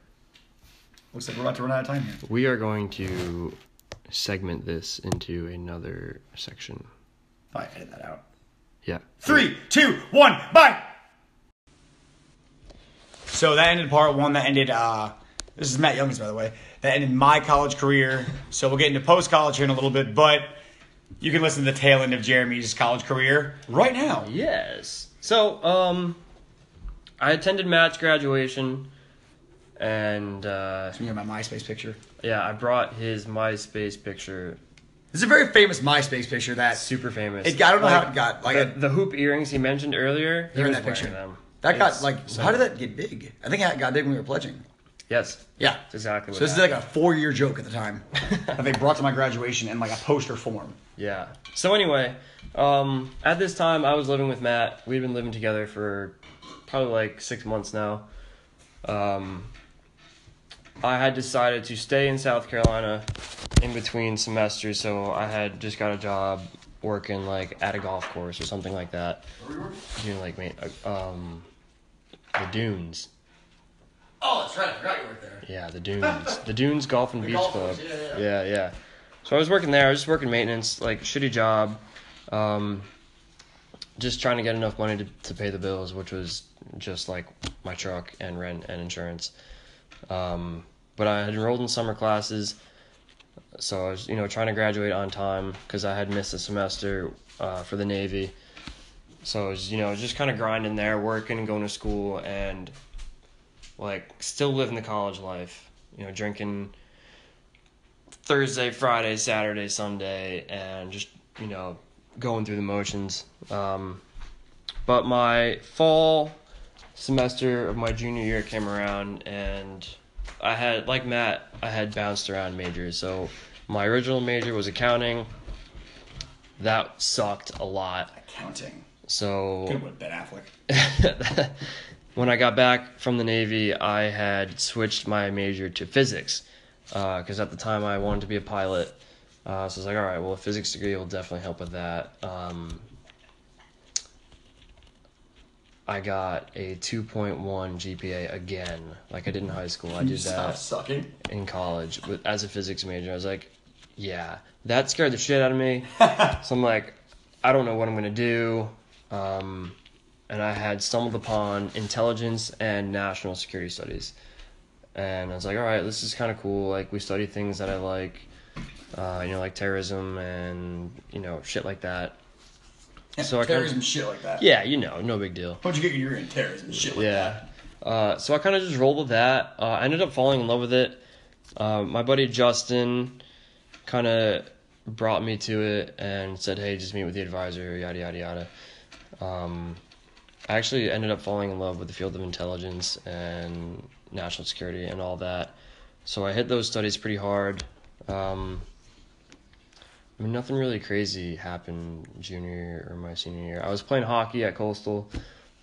Looks like we're about to run out of time here. We are going to segment this into another section. Probably edit that out. Yeah. Three, two, one, bye. So that ended part one. That ended. uh This is Matt Youngs, by the way. That ended my college career. So we'll get into post college here in a little bit, but you can listen to the tail end of Jeremy's college career right now. Yes. So, um, I attended Matt's graduation, and uh, You know my MySpace picture. Yeah, I brought his MySpace picture. This is a very famous MySpace picture that Super famous. It- I don't know Like, how it got, like, the, a- the hoop earrings he mentioned earlier. He They're in that picture. them. that got like. so- How did that get big? I think it got big when we were pledging. Yes, Yeah. that's exactly what. So this is like a four-year joke at the time that they brought to my graduation in like a poster form. Yeah. So anyway, um, at this time I was living with Matt. We'd been living together for probably like six months now. Um, I had decided to stay in South Carolina in between semesters, so I had just got a job working like at a golf course or something like that, doing like ma- uh, um, the dunes. Oh, that's right. I forgot you were there. Yeah, the dunes, the dunes golf and beach golf club. course, yeah, yeah, yeah. So I was working there. I was just working maintenance, like shitty job. Um, just trying to get enough money to, to pay the bills, which was just like my truck and rent and insurance. Um, but I had enrolled in summer classes, so I was you know trying to graduate on time because I had missed a semester uh, for the Navy. So I was you know just kind of grinding there, working going to school and like still living the college life. You know, drinking Thursday, Friday, Saturday, Sunday, and just you know going through the motions. Um, but my fall semester of my junior year came around, and I had like Matt, I had bounced around majors. So my original major was accounting. That sucked a lot. Accounting. So Good with Ben Affleck. when I got back from the Navy, I had switched my major to physics because at the time I wanted to be a pilot. Uh, so I was like, all right, well, a physics degree will definitely help with that. Um, I got a 2.1 GPA again, like I did in high school. I did stop that sucking. in college with, as a physics major. I was like, yeah, that scared the shit out of me. so I'm like, I don't know what I'm gonna do. Um, and I had stumbled upon intelligence and national security studies, and I was like, all right, this is kind of cool. Like we study things that I like, uh, you know, like terrorism and you know shit like that. So I kinda- terrorism shit like that. Yeah, you know, no big deal. Why'd you get your in terrorism shit like Yeah. Uh, so I kind of just rolled with that. Uh, I ended up falling in love with it. Uh, my buddy Justin kind of brought me to it and said, "Hey, just meet with the advisor." Yada yada yada. Um, I actually ended up falling in love with the field of intelligence and national security and all that. So I hit those studies pretty hard. Um, I mean, nothing really crazy happened junior or my senior year. I was playing hockey at Coastal.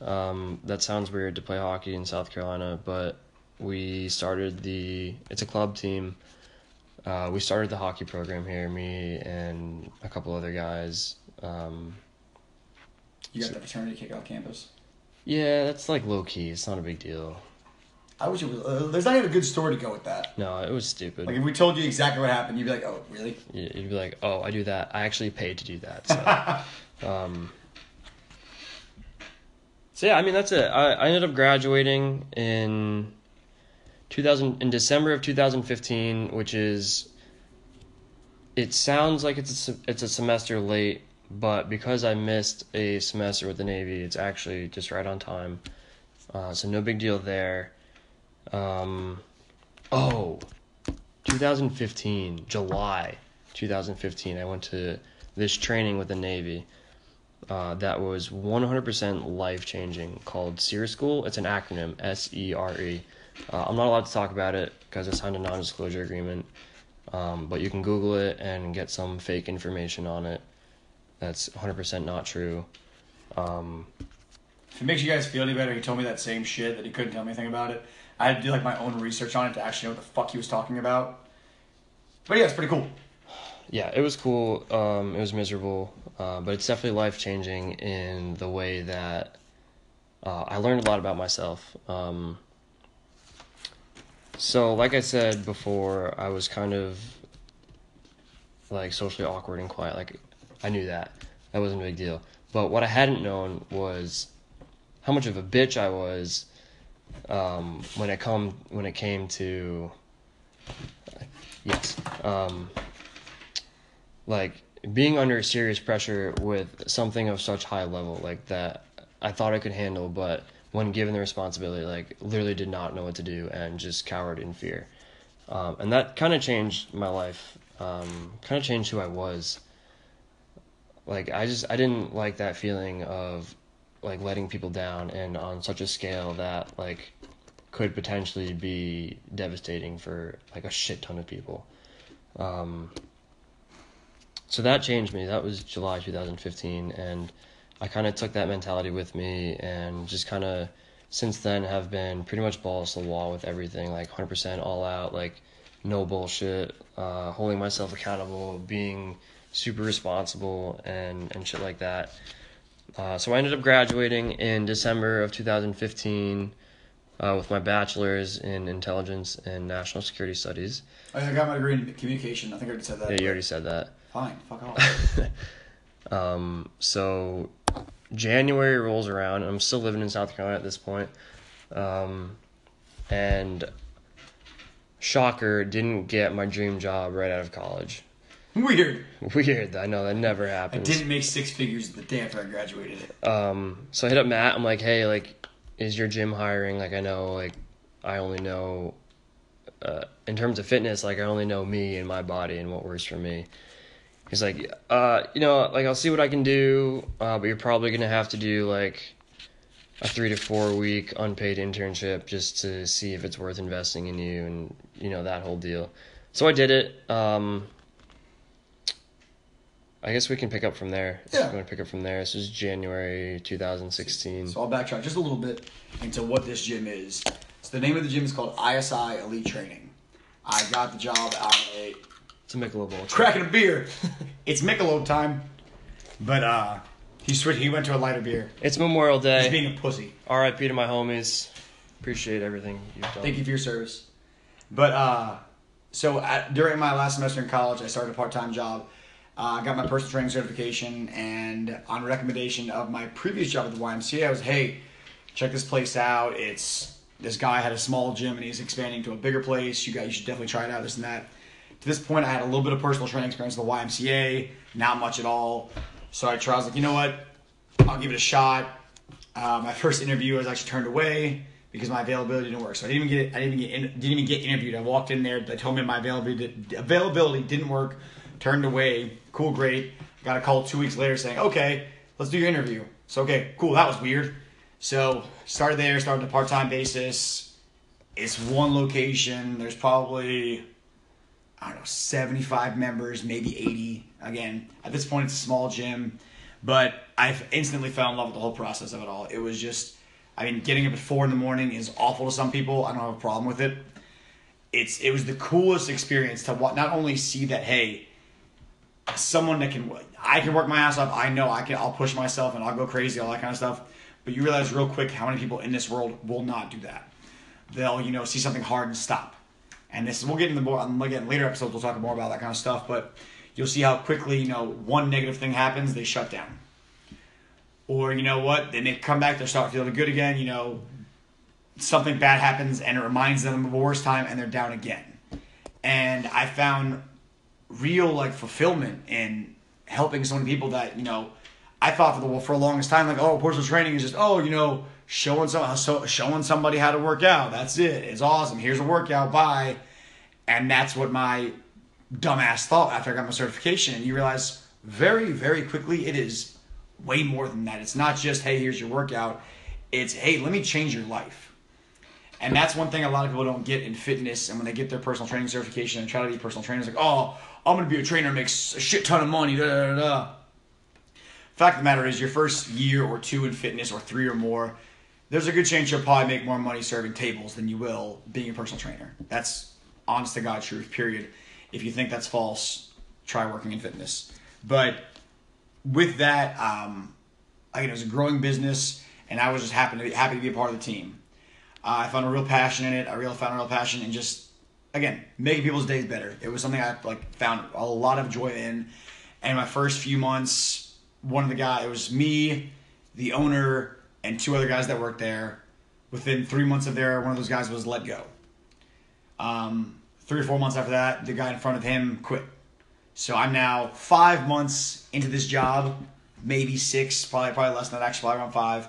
Um, that sounds weird to play hockey in South Carolina, but we started the. It's a club team. Uh, we started the hockey program here. Me and a couple other guys. Um. You got the fraternity kick off campus. yeah, that's like low key. It's not a big deal. I wish it was. Uh, there's not even a good story to go with that. No, it was stupid. Like if we told you exactly what happened, you'd be like, "Oh, really?" You- You'd be like, "Oh, I do that. I actually paid to do that." So, um, so yeah, I mean that's it. I, I ended up graduating in 2000 in December of 2015, which is. It sounds like it's a, it's a semester late, but because I missed a semester with the Navy, it's actually just right on time. Uh, so no big deal there. Um, oh, 2015, July 2015, I went to this training with the Navy uh, that was 100% life changing called SERE School. It's an acronym, S E R E. Uh, I'm not allowed to talk about it because I signed a non disclosure agreement, um, but you can Google it and get some fake information on it that's 100% not true. Um, If it makes you guys feel any better, he told me that same shit that he couldn't tell me anything about it. I had to do like my own research on it to actually know what the fuck he was talking about. But yeah, it's pretty cool. Yeah, it was cool. Um, it was miserable, uh, but it's definitely life changing in the way that uh, I learned a lot about myself. Um, so, like I said before, I was kind of like socially awkward and quiet. Like, I knew that. That wasn't a big deal. But what I hadn't known was how much of a bitch I was um, when it come when it came to yes, um, like being under serious pressure with something of such high level like that I thought I could handle, but when given the responsibility, like literally did not know what to do and just cowered in fear. Um, and that kind of changed my life. Um, kind of changed who I was. Like I just I didn't like that feeling of like letting people down and on such a scale that like could potentially be devastating for like a shit ton of people. Um, so that changed me. That was July 2015 and I kind of took that mentality with me and just kind of since then have been pretty much balls to the wall with everything, like 100% all out, like no bullshit, uh, holding myself accountable, being super responsible and, and shit like that. Uh, so I ended up graduating in December of 2015 uh, with my bachelor's in intelligence and national security studies. Oh, I got my degree in communication. I think I already said that. Yeah, you already said that. Fine, fuck off. um, so January rolls around. I'm still living in South Carolina at this point. Um, and shocker, didn't get my dream job right out of college. Weird. Weird. I know that never happened. I didn't make six figures the day after I graduated. Um, so I hit up Matt. I'm like, hey, like, is your gym hiring? Like, I know, like, I only know, uh, in terms of fitness, like, I only know me and my body and what works for me. He's like, uh, you know, like, I'll see what I can do, uh, but you're probably gonna have to do like a three to four week unpaid internship just to see if it's worth investing in you and you know that whole deal. So I did it. Um, I guess we can pick up from there. Yeah. I'm gonna pick up from there. This is January 2016. So I'll backtrack just a little bit into what this gym is. So the name of the gym is called ISI Elite Training. I got the job out of a It's a Michelob Ultra. cracking a beer. it's Michelob time, but uh, he switched. He went to a lighter beer. It's Memorial Day. He's being a pussy. R.I.P. to my homies. Appreciate everything you've done. Thank you for your service. But uh, so at, during my last semester in college, I started a part-time job. Uh, I got my personal training certification, and on recommendation of my previous job at the YMCA, I was, hey, check this place out. It's this guy had a small gym and he's expanding to a bigger place. You guys, should definitely try it out. This and that. To this point, I had a little bit of personal training experience at the YMCA, not much at all. So I tried. I was like, you know what? I'll give it a shot. Uh, my first interview, I was actually turned away because my availability didn't work. So I didn't even get I didn't even get in, didn't even get interviewed. I walked in there. They told me my availability availability didn't work. Turned away. Cool, great. Got a call two weeks later saying, okay, let's do your interview. So okay, cool. That was weird. So started there. Started a part time basis. It's one location. There's probably I don't know, 75 members, maybe 80. Again, at this point, it's a small gym, but I instantly fell in love with the whole process of it all. It was just, I mean, getting up at four in the morning is awful to some people. I don't have a problem with it. It's it was the coolest experience to not only see that hey, someone that can I can work my ass off. I know I can. I'll push myself and I'll go crazy, all that kind of stuff. But you realize real quick how many people in this world will not do that. They'll you know see something hard and stop. And this we'll get into more um, again later episodes. We'll talk more about that kind of stuff. But you'll see how quickly you know one negative thing happens, they shut down. Or you know what? Then they come back, they start feeling good again. You know, something bad happens and it reminds them of a worse time, and they're down again. And I found real like fulfillment in helping so many people that you know I thought for the for the longest time like oh personal training is just oh you know showing some so showing somebody how to work out. That's it. It's awesome. Here's a workout. Bye. And that's what my dumbass thought after I got my certification. And you realize very very quickly it is way more than that. It's not just hey here's your workout. It's hey let me change your life. And that's one thing a lot of people don't get in fitness. And when they get their personal training certification and try to be personal trainers, like, oh, I'm to be a trainer, makes a shit ton of money. Da, da, da. Fact of the matter is, your first year or two in fitness, or three or more, there's a good chance you'll probably make more money serving tables than you will being a personal trainer. That's honest to God truth, period. If you think that's false, try working in fitness. But with that, um, again, it was a growing business, and I was just happy to be, happy to be a part of the team. Uh, I found a real passion in it. I really found a real passion in just again making people's days better. It was something I like found a lot of joy in. And my first few months, one of the guys, it was me, the owner, and two other guys that worked there. Within three months of there, one of those guys was let go. Um, three or four months after that, the guy in front of him quit. So I'm now five months into this job, maybe six, probably probably less than that, actually probably around five.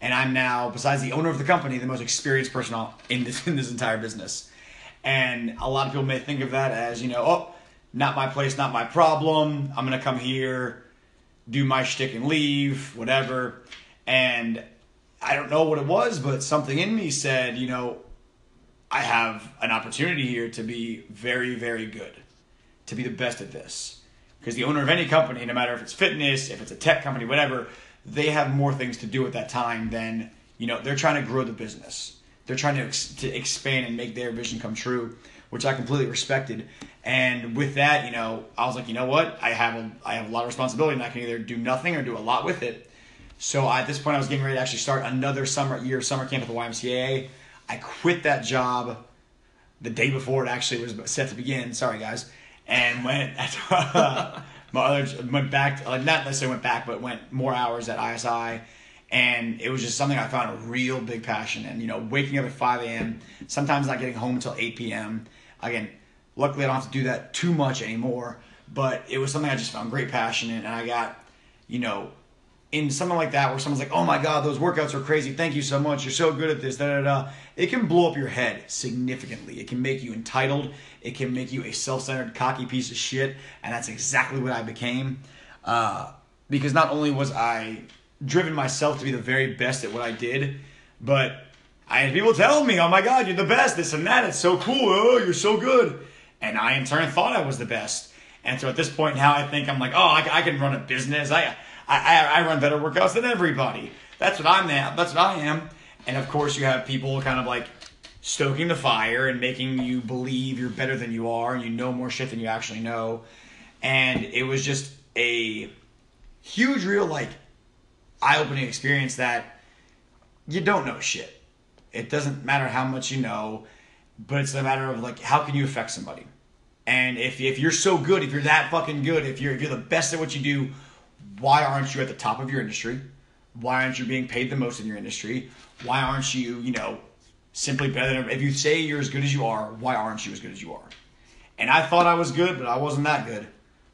And I'm now, besides the owner of the company, the most experienced person in this in this entire business. And a lot of people may think of that as, you know, oh, not my place, not my problem. I'm gonna come here, do my shtick and leave, whatever. And I don't know what it was, but something in me said, you know, I have an opportunity here to be very, very good, to be the best at this. Because the owner of any company, no matter if it's fitness, if it's a tech company, whatever, they have more things to do at that time than, you know, they're trying to grow the business. They're trying to, ex- to expand and make their vision come true, which I completely respected. And with that, you know, I was like, you know what? I have a, I have a lot of responsibility and I can either do nothing or do a lot with it. So at this point, I was getting ready to actually start another summer year summer camp at the YMCA. I quit that job the day before it actually was set to begin. Sorry, guys, and went my other went back like not necessarily went back, but went more hours at ISI. And it was just something I found a real big passion in. You know, waking up at 5 a.m., sometimes not getting home until 8 p.m. Again, luckily I don't have to do that too much anymore, but it was something I just found great passion in. And I got, you know, in something like that where someone's like, "Oh my God, those workouts are crazy! Thank you so much. You're so good at this." Da da da. It can blow up your head significantly. It can make you entitled. It can make you a self-centered, cocky piece of shit, and that's exactly what I became. Uh, because not only was I driven myself to be the very best at what I did, but I had people telling me, "Oh my God, you're the best! This and that. It's so cool. Oh, you're so good." And I in turn thought I was the best. And so at this point now, I think I'm like, "Oh, I, I can run a business. I." I, I, I run better workouts than everybody. That's what I'm at. That's what I am. And of course, you have people kind of like stoking the fire and making you believe you're better than you are and you know more shit than you actually know. And it was just a huge, real, like, eye opening experience that you don't know shit. It doesn't matter how much you know, but it's a matter of like, how can you affect somebody? And if, if you're so good, if you're that fucking good, if you're, if you're the best at what you do, why aren't you at the top of your industry? Why aren't you being paid the most in your industry? Why aren't you, you know, simply better than if you say you're as good as you are, why aren't you as good as you are? And I thought I was good, but I wasn't that good.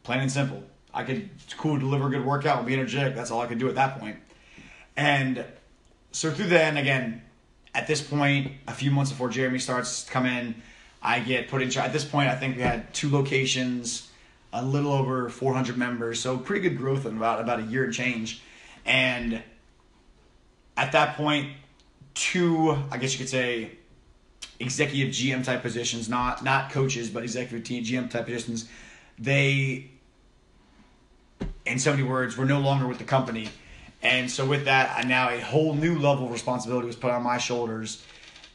Plain and simple. I could cool deliver a good workout and be energetic. That's all I could do at that point. And so through then again, at this point, a few months before Jeremy starts to come in, I get put in charge. At this point, I think we had two locations a little over 400 members, so pretty good growth in about about a year and change. And at that point, two, I guess you could say, executive GM type positions, not not coaches, but executive team GM type positions. They, in so many words, we're no longer with the company, and so with that, now a whole new level of responsibility was put on my shoulders.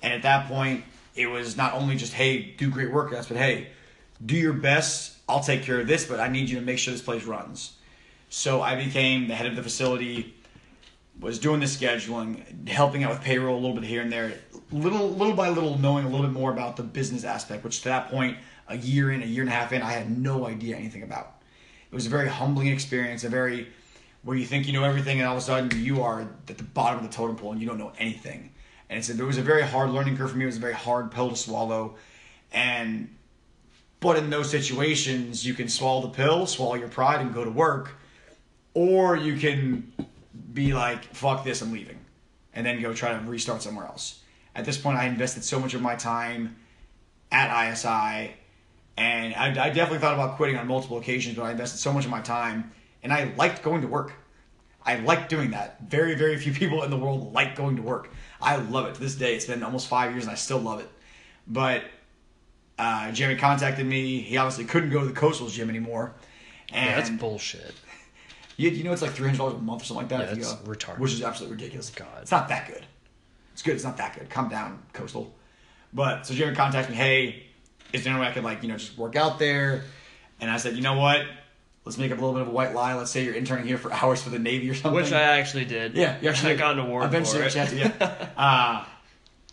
And at that point, it was not only just hey, do great work, workouts, but hey, do your best I'll take care of this, but I need you to make sure this place runs. So I became the head of the facility, was doing the scheduling, helping out with payroll a little bit here and there, little little by little knowing a little bit more about the business aspect, which to that point, a year in, a year and a half in, I had no idea anything about. It was a very humbling experience, a very where you think you know everything and all of a sudden you are at the bottom of the totem pole and you don't know anything. And it's it was a very hard learning curve for me. It was a very hard pill to swallow. And but in those situations, you can swallow the pill, swallow your pride, and go to work, or you can be like, "Fuck this, I'm leaving," and then go try to restart somewhere else. At this point, I invested so much of my time at ISI, and I, I definitely thought about quitting on multiple occasions, but I invested so much of my time, and I liked going to work. I like doing that. Very, very few people in the world like going to work. I love it to this day. It's been almost five years, and I still love it. But uh, Jeremy contacted me. He obviously couldn't go to the Coastal gym anymore. And yeah, that's bullshit. You, you know it's like three hundred dollars a month or something like that. Yeah, that's retarded. Which is absolutely ridiculous. God, it's not that good. It's good. It's not that good. Calm down, Coastal. But so Jeremy contacted me. Hey, is there any way I could like you know just work out there? And I said, you know what? Let's make up a little bit of a white lie. Let's say you're interning here for hours for the Navy or something. Which I actually did. Yeah, you actually I got an award Eventually, for it. you yeah. uh,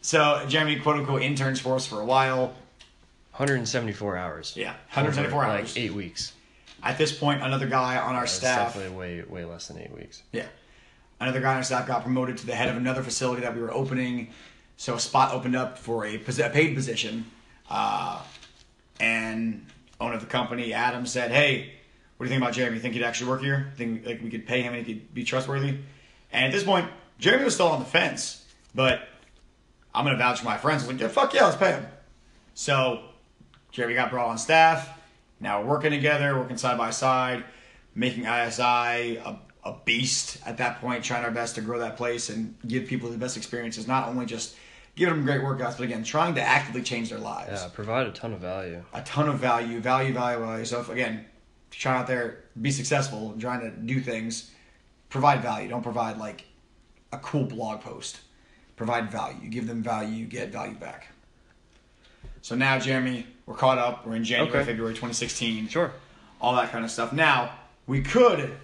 so Jeremy, quote unquote, interns for us for a while. 174 hours. Yeah, 174 Over, hours. Like eight weeks. At this point, another guy on our That's staff, definitely way way less than eight weeks. yeah, another guy on our staff got promoted to the head of another facility that we were opening. So a spot opened up for a, posi- a paid position, uh, and owner of the company, Adam, said, "Hey, what do you think about Jeremy? You think he'd actually work here? Think like we could pay him and he could be trustworthy?" And at this point, Jeremy was still on the fence, but I'm gonna vouch for my friends. I was like, "Yeah, fuck yeah, let's pay him." So Jeremy got brought on staff. Now we're working together, working side by side, making ISI a, a beast at that point, trying our best to grow that place and give people the best experiences. Not only just giving them great workouts, but again, trying to actively change their lives. Yeah, provide a ton of value. A ton of value, value, value, value. So if, again, try out there, be successful, trying to do things, provide value. Don't provide like a cool blog post. Provide value. You give them value, you get value back. So now, Jeremy, we're caught up. We're in January, Okay. February 2016 Sure. all that kind of stuff. Now, we could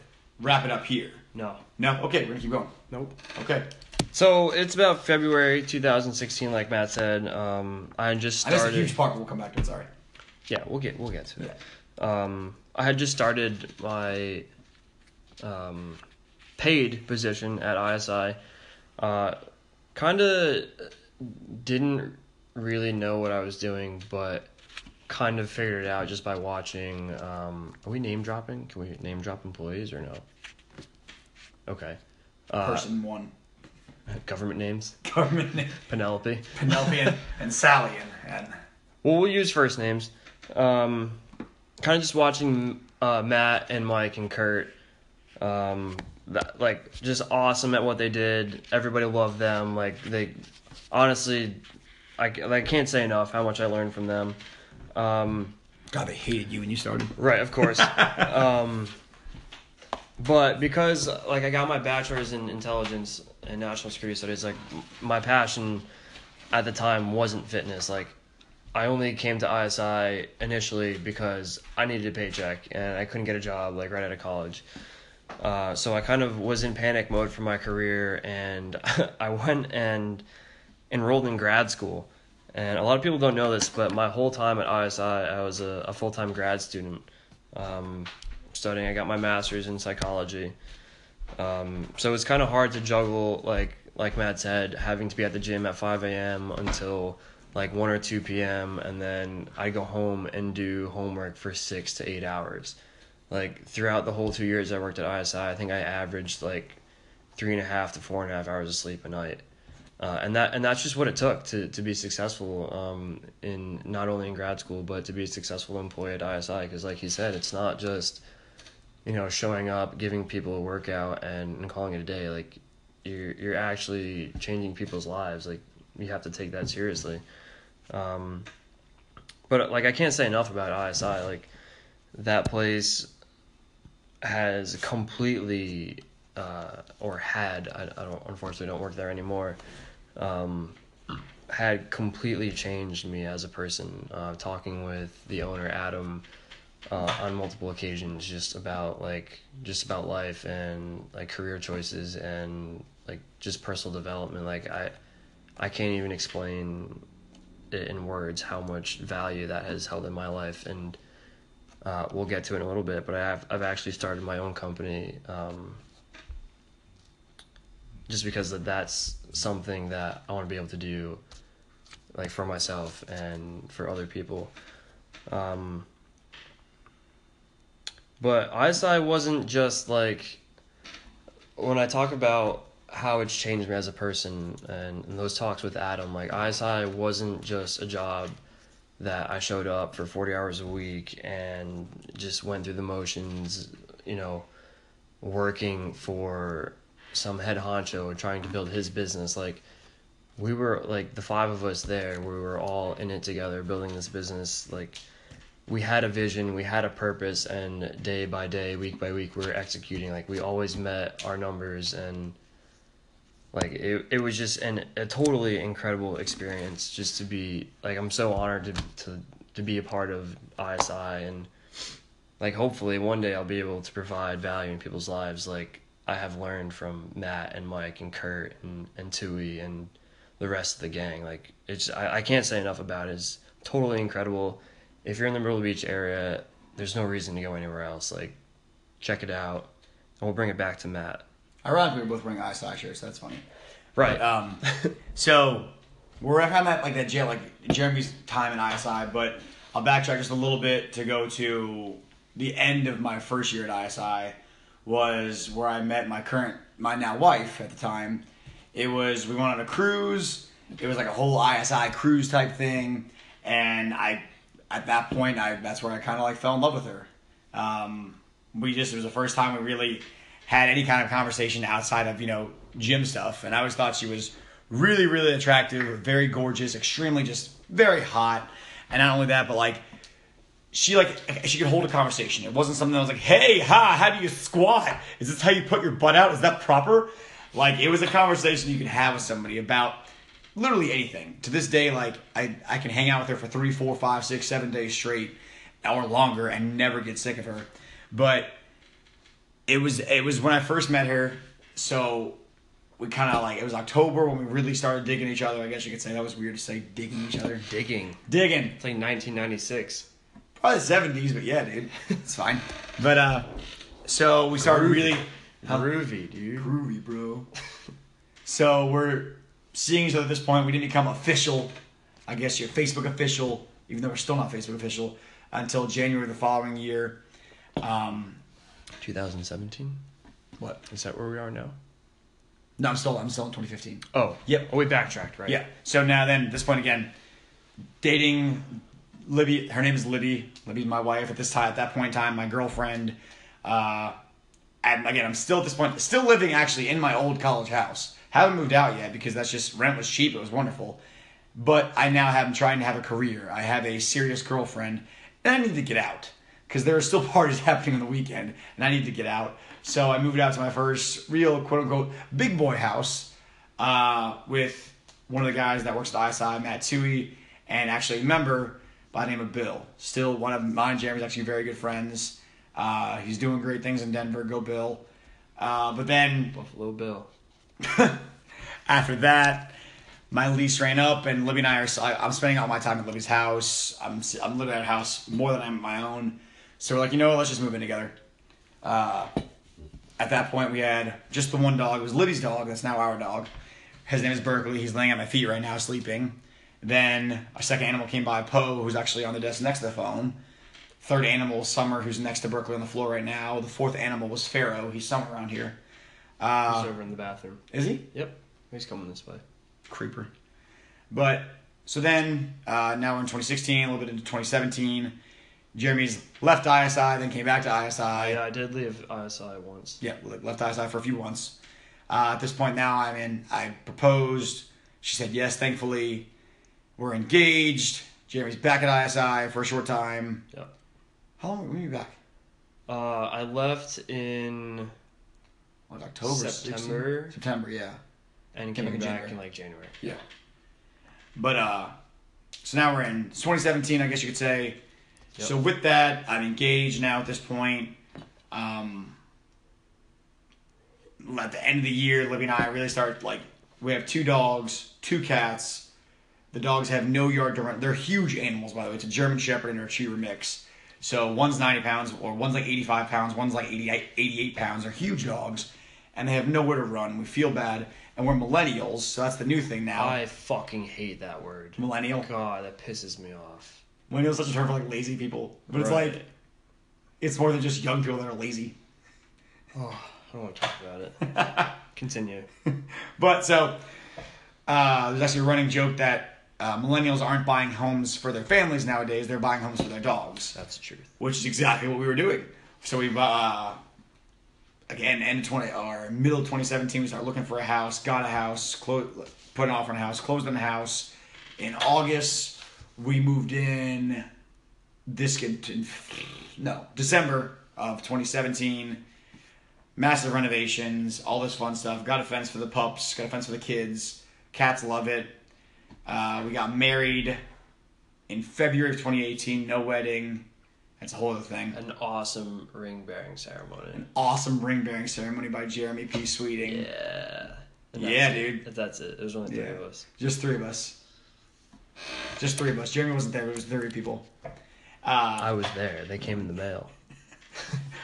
wrap it up here. No. No? Okay, we're gonna keep going. Nope. Okay. So it's about February 2016, like Matt said. Um, I just I know it's a huge part, we'll come back to it. Sorry. Yeah, we'll get we'll get to it. Um, I had just started my um, paid position at ISI. Uh, kind of didn't really know what I was doing, but kind of figured it out just by watching. Um, are we name dropping? Can we name drop employees or no? Okay. Uh, Person one. Government names. Government name. Penelope. Penelope and, and Sally and, and Well, we'll use first names. Um, kind of just watching uh, Matt and Mike and Kurt. Um, that, like just awesome at what they did. Everybody loved them. Like they, honestly, I, I can't say enough how much I learned from them. Um, God, they hated you when you started. Right, of course. um, but because like I got my bachelor's in intelligence and national security studies, like my passion at the time wasn't fitness. Like I only came to ISI initially because I needed a paycheck and I couldn't get a job like right out of college. Uh, so I kind of was in panic mode for my career, and I went and enrolled in grad school. And a lot of people don't know this, but my whole time at ISI, I was a, a full time grad student um, studying. I got my master's in psychology. Um, so it's kind of hard to juggle, like like Matt said, having to be at the gym at 5 a.m. until like 1 or 2 p.m. and then I go home and do homework for six to eight hours. Like throughout the whole two years I worked at ISI, I think I averaged like three and a half to four and a half hours of sleep a night. Uh, and that and that's just what it took to, to be successful um, in not only in grad school but to be a successful employee at ISI because like he said it's not just you know showing up giving people a workout and, and calling it a day like you're you're actually changing people's lives like you have to take that seriously. Um, but like I can't say enough about ISI like that place has completely uh, or had I, I don't unfortunately don't work there anymore um, had completely changed me as a person. Uh, talking with the owner adam uh, on multiple occasions just about like just about life and like career choices and like just personal development like i i can't even explain it in words how much value that has held in my life and uh, we'll get to it in a little bit but i've, I've actually started my own company um, just because that that's something that I want to be able to do like for myself and for other people. Um, but ISI wasn't just like when I talk about how it's changed me as a person and, and those talks with Adam, like ISI wasn't just a job that I showed up for 40 hours a week and just went through the motions, you know, working for some head honcho and trying to build his business. Like we were like the five of us there we were all in it together building this business like we had a vision we had a purpose and day by day week by week we were executing like we always met our numbers and like it, it was just an a totally incredible experience just to be like i'm so honored to, to to be a part of ISI and like hopefully one day I'll be able to provide value in people's lives like I have learned from Matt and Mike and Kurt and and Tui and the rest of the gang. Like it's I, I can't say enough about it. It's totally incredible. If you're in the Myrtle Beach area, there's no reason to go anywhere else. Like check it out, and we'll bring it back to Matt. Ironically, we're both wearing ISI shirts. That's funny. Right. But, um, so we're kind of at like that jail, like Jeremy's time in ISI, but I'll backtrack just a little bit to go to the end of my first year at ISI was where I met my current, my now wife at the time. It was we went on a cruise. It was like a whole ISI cruise type thing, and I, at that point, I that's where I kind of like fell in love with her. Um, we just it was the first time we really had any kind of conversation outside of you know gym stuff, and I always thought she was really really attractive, very gorgeous, extremely just very hot, and not only that, but like she like she could hold a conversation. It wasn't something that was like, "Hey, ha, how do you squat? Is this how you put your butt out? Is that proper?" Like it was a conversation you could have with somebody about literally anything. To this day, like I I can hang out with her for three, four, five, six, seven days straight, or longer, and never get sick of her. But it was it was when I first met her, so we kind of like it was October when we really started digging each other. I guess you could say that was weird to say digging each other. Digging. Digging. It's like 1996. Probably the seventies, but yeah, dude, it's fine. But uh, so we started Groovy. really Groovy, dude. groovy, bro. so we're seeing each other at this point. We didn't become official. I guess you're Facebook official, even though we're still not Facebook official until January of the following year. Um, 2017. what? Is that where we are now? No, I'm still I'm still in 2015. Oh. Yep. Oh, we backtracked, right? Yeah. So now then, at this point again, dating Libby. Her name is Libby. Libby's my wife at this time. At that point in time, my girlfriend. Uh, and again, I'm still at this point, still living actually in my old college house. Haven't moved out yet because that's just rent was cheap. It was wonderful. But I now have, I'm trying to have a career. I have a serious girlfriend, and I need to get out because there are still parties happening on the weekend, and I need to get out. So I moved out to my first real quote unquote big boy house uh, with one of the guys that works at ISI, Matt Tui, and actually a member by the name of Bill. Still one of mine and Jeremy's actually very good friends. Uh, he's doing great things in Denver. Go Bill. Uh, but then Buffalo Bill. after that, my lease ran up, and Libby and I are. I- I'm spending all my time at Libby's house. I'm I'm living at a house more than I'm at my own. So we're like, you know, what, let's just move in together. Uh, at that point, we had just the one dog. It was Libby's dog. That's now our dog. His name is Berkeley. He's laying at my feet right now, sleeping. Then our second animal came by, Poe, who's actually on the desk next to the phone. Third animal, Summer, who's next to Berkeley on the floor right now. The fourth animal was Pharaoh. He's somewhere around here. He's Uh, over in the bathroom. is he? Yep. He's coming this way. creeper. But so then uh, now we're in 2016, a little bit into 2017. Jeremy's left ISI, then came back to ISI. Yeah, I did leave ISI once. Yeah, left ISI for a few months. Uh, at this point now, I'm in. I proposed. She said yes. Thankfully, we're engaged. Jeremy's back at ISI for a short time. Yep. How long were you back? Uh, I left in Like October, 16? September. September, yeah. and Came came back in back January. in like January. Yeah. But uh so now we're in 2017, I guess you could say. Yep. So with that, I'm engaged now at this point. Um at the end of the year, Libby and I really start like we have two dogs, two cats. The dogs have no yard to run. They're huge animals, by the way. It's a German Shepherd and a Retriever mix. So one's 90 pounds, or one's like 85 pounds, one's like 88, 88 pounds. They're huge dogs, and they have nowhere to run. We feel bad, and we're millennials, so that's the new thing now. I fucking hate that word. Millennial. God, that pisses me off. Millennial is such a term for like lazy people, but it's like it's more than just young people that are lazy. Oh, I don't want to talk about it. Continue. But so uh, there's actually a running joke that uh, millennials aren't buying homes for their families nowadays; they're buying homes for their dogs, That's the truth. which is exactly what we were doing. So we uh, again end of twenty or middle of 2017, we started looking for a house, got a house, put an offer on a house, closed on the house. In August, we moved in. This no December of 2017. Massive renovations, all this fun stuff. Got a fence for the pups. Got a fence for the kids. Cats love it. Uh, we got married in February of 2018. No wedding. That's a whole other thing. An awesome ring bearing ceremony. An awesome ring bearing ceremony by Jeremy P. Sweeting. Yeah. Yeah, that's dude. That's it. There's only three Yeah. of us. Just three of us. Just three of us. Jeremy wasn't there. It was three people. Uh, I was there. They came in the mail.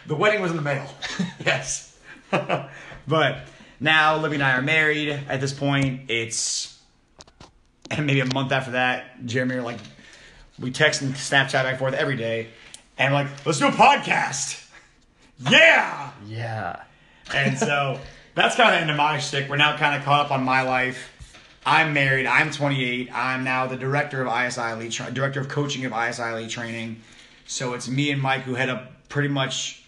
The wedding was in the mail. yes. but now Libby and I are married. At this point, it's and maybe a month after that, Jeremy are like we text and Snapchat back and forth every day. And we're like, let's do a podcast. Yeah. Yeah. And so that's kind of into my shtick. We're now kind of caught up on my life. I'm married. I'm 28. I'm now the director of ISI Elite, tra- director of coaching of ISI Elite training. So it's me and Mike who head up pretty much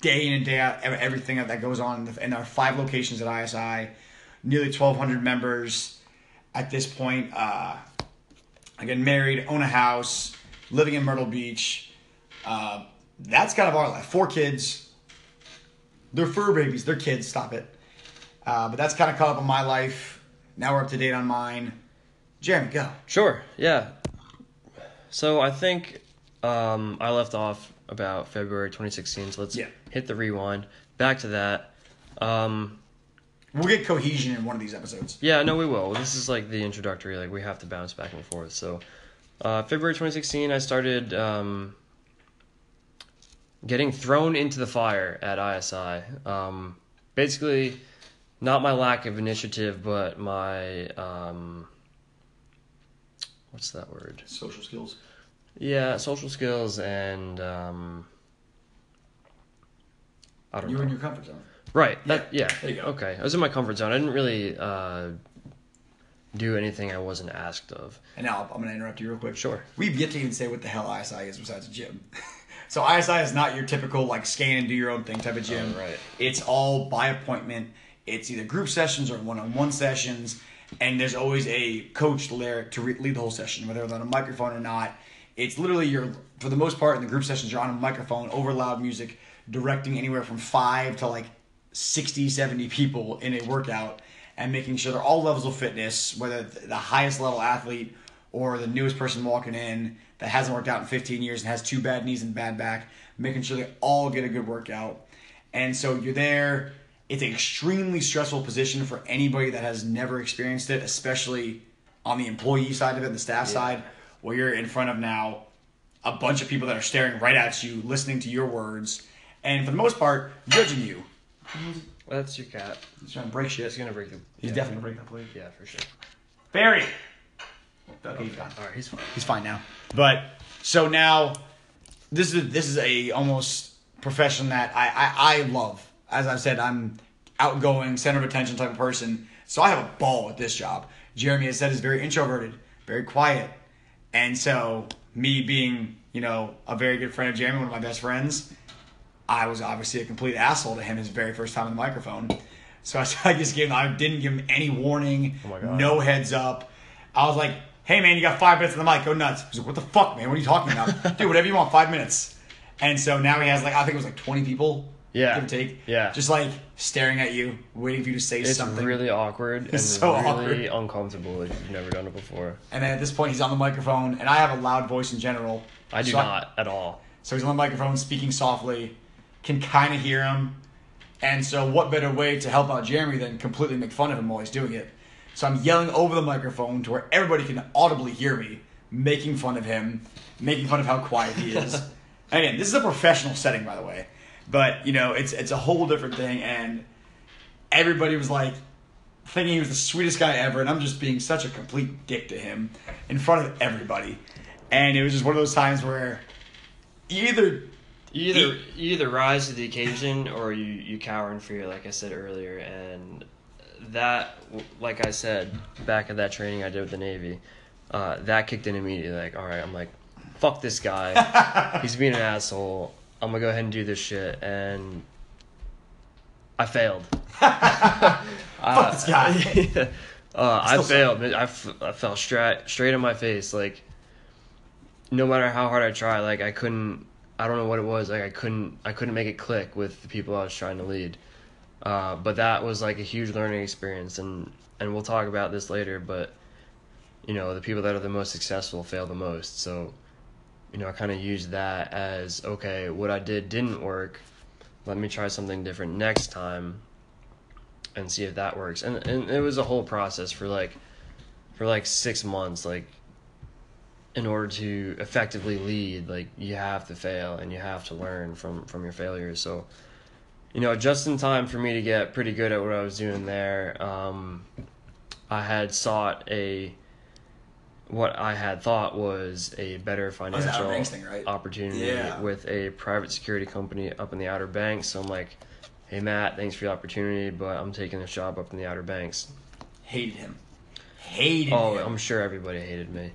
day in and day out everything that goes on in, our five locations at ISI. Nearly 1,200 members at this point. Uh, get married, own a house, living in Myrtle Beach. Uh, that's kind of our life. Four kids. They're fur babies. They're kids. Stop it. Uh, but that's kind of caught up on my life. Now we're up to date on mine. Jeremy, go. Sure. Yeah. So I think um, I left off about February 2016. So let's Yeah. hit the rewind. Back to that. Um, We'll get cohesion in one of these episodes. Yeah, no, we will. This is like the introductory. Like we have to bounce back and forth. So, uh, February 2016, I started um, getting thrown into the fire at ISI. Um, basically, not my lack of initiative, but my um, what's that word? Social skills. Yeah, social skills and um, I don't You know. were in your comfort zone. Right. That, yeah. There you go. Okay. I was in my comfort zone. I didn't really uh, do anything I wasn't asked of. And now I'm going to interrupt you real quick. Sure. We've yet to even say what the hell ISI is besides a gym. so ISI is not your typical like scan and do your own thing type of gym. Oh, right. It's all by appointment. It's either group sessions or one-on-one sessions, and there's always a coach there to re- lead the whole session, whether it's on a microphone or not. It's literally your, for the most part in the group sessions, you're on a microphone over loud music, directing anywhere from five to like 60, 70 people in a workout and making sure they're all levels of fitness, whether the highest level athlete or the newest person walking in that hasn't worked out in 15 years and has two bad knees and bad back, making sure they all get a good workout. And so you're there. It's an extremely stressful position for anybody that has never experienced it, especially on the employee side of it, the staff side, where you're in front of now a bunch of people that are staring right at you, listening to your words, and for the most part, judging you. That's your cat. He's trying to break shit. He's gonna break the. He's yeah. definitely gonna break that plate. Yeah, for sure. Barry. Okay, he's gone. All right, he's fine. He's fine now. But so now, this is this is a almost profession that I, I I love. As I've said, I'm outgoing, center of attention type of person. So I have a ball with this job. Jeremy has said is very introverted, very quiet, and so me being you know a very good friend of Jeremy, one of my best friends, I was obviously a complete asshole to him his very first time on the microphone. So I, I just gave him, I didn't give him any warning, Oh no heads up. I was like, hey man, you got five minutes on the mic, go nuts. He's like, what the fuck, man? What are you talking about? Dude, whatever you want, five minutes. And so now he has like, I think it was like 20 people, Yeah. give or take, Yeah. just like staring at you, waiting for you to say It's something. really awkward and It's so really awkward. uncomfortable if you've never done it before. and then at this point, he's on the microphone, and I have a loud voice in general. I do So not at all. So he's on the microphone speaking softly, can kind of hear him. And so, what better way to help out Jeremy than completely make fun of him while he's doing it? So I'm yelling over the microphone to where everybody can audibly hear me, making fun of him, making fun of how quiet he is. Again, this is a professional setting, by the way, but you know, it's it's a whole different thing. And everybody was like thinking he was the sweetest guy ever, and I'm just being such a complete dick to him in front of everybody. And it was just one of those times where you either You either you either rise to the occasion or you, you cower in fear, like I said earlier, and that, like I said back at that training I did with the Navy, uh, that kicked in immediately. Like, all right, I'm like, fuck this guy, he's being an asshole. I'm gonna go ahead and do this shit, and I failed. fuck this guy. uh, I failed. I, f- I fell straight straight in my face. Like, no matter how hard I tried, like I couldn't. I don't know what it was. Like I couldn't. I couldn't make it click with the people I was trying to lead. Uh, but that was like a huge learning experience, and and we'll talk about this later. But you know, the people that are the most successful fail the most. So, you know, I kind of used that as okay, what I did didn't work. Let me try something different next time and see if that works. And and it was a whole process for like for like 6 months like in order to effectively lead, like you have to fail and you have to learn from from your failures. So, you know, just in time for me to get pretty good at what I was doing there, um, I had sought a what I had thought was a better financial thing, right? opportunity Yeah. with a private security company up in the Outer Banks. So I'm like, hey Matt, thanks for the opportunity, but I'm taking this job up in the Outer Banks. Hated him. Hated Oh, him. I'm sure everybody hated me.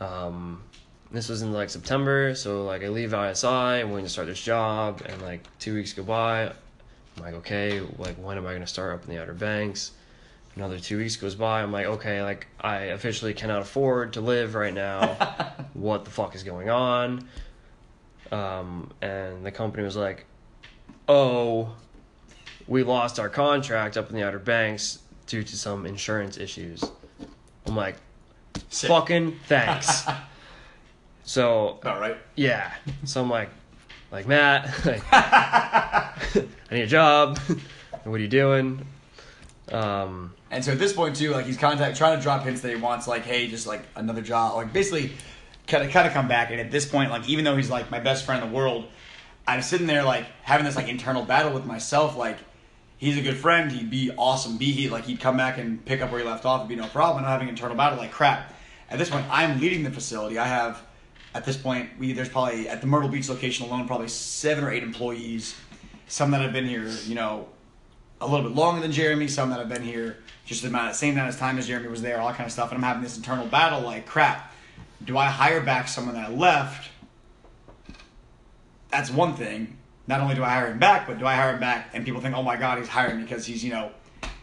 Um, this was in like September, so like I leave ISI, I'm going to start this job, and like two weeks go by. I'm like, okay, like when am I going to start up in the Outer Banks? Another two weeks goes by. I'm like, okay, like I officially cannot afford to live right now. what the fuck is going on? Um, and the company was like, oh, we lost our contract up in the Outer Banks due to some insurance issues. I'm like, Sick. fucking thanks. so All right. yeah, so I'm like, like Matt, like, I need a job. what are you doing? Um, And so at this point too, like he's contact trying to drop hints that he wants like, hey, just like another job, like basically, kind of kind of come back. And at this point, like even though he's like my best friend in the world, I'm sitting there like having this like internal battle with myself. Like he's a good friend, he'd be awesome. Be he like he'd come back and pick up where he left off, it'd be no problem. I'm having internal battle like crap. At this point, I'm leading the facility. I have at this point we there's probably at the Myrtle Beach location alone probably seven or eight employees. Some that have been here, you know, a little bit longer than Jeremy, some that have been here just the amount, same amount of time as Jeremy was there, all kind of stuff. And I'm having this internal battle like, crap, do I hire back someone that left? That's one thing. Not only do I hire him back, but do I hire him back and people think, oh my God, he's hiring me because he's, you know,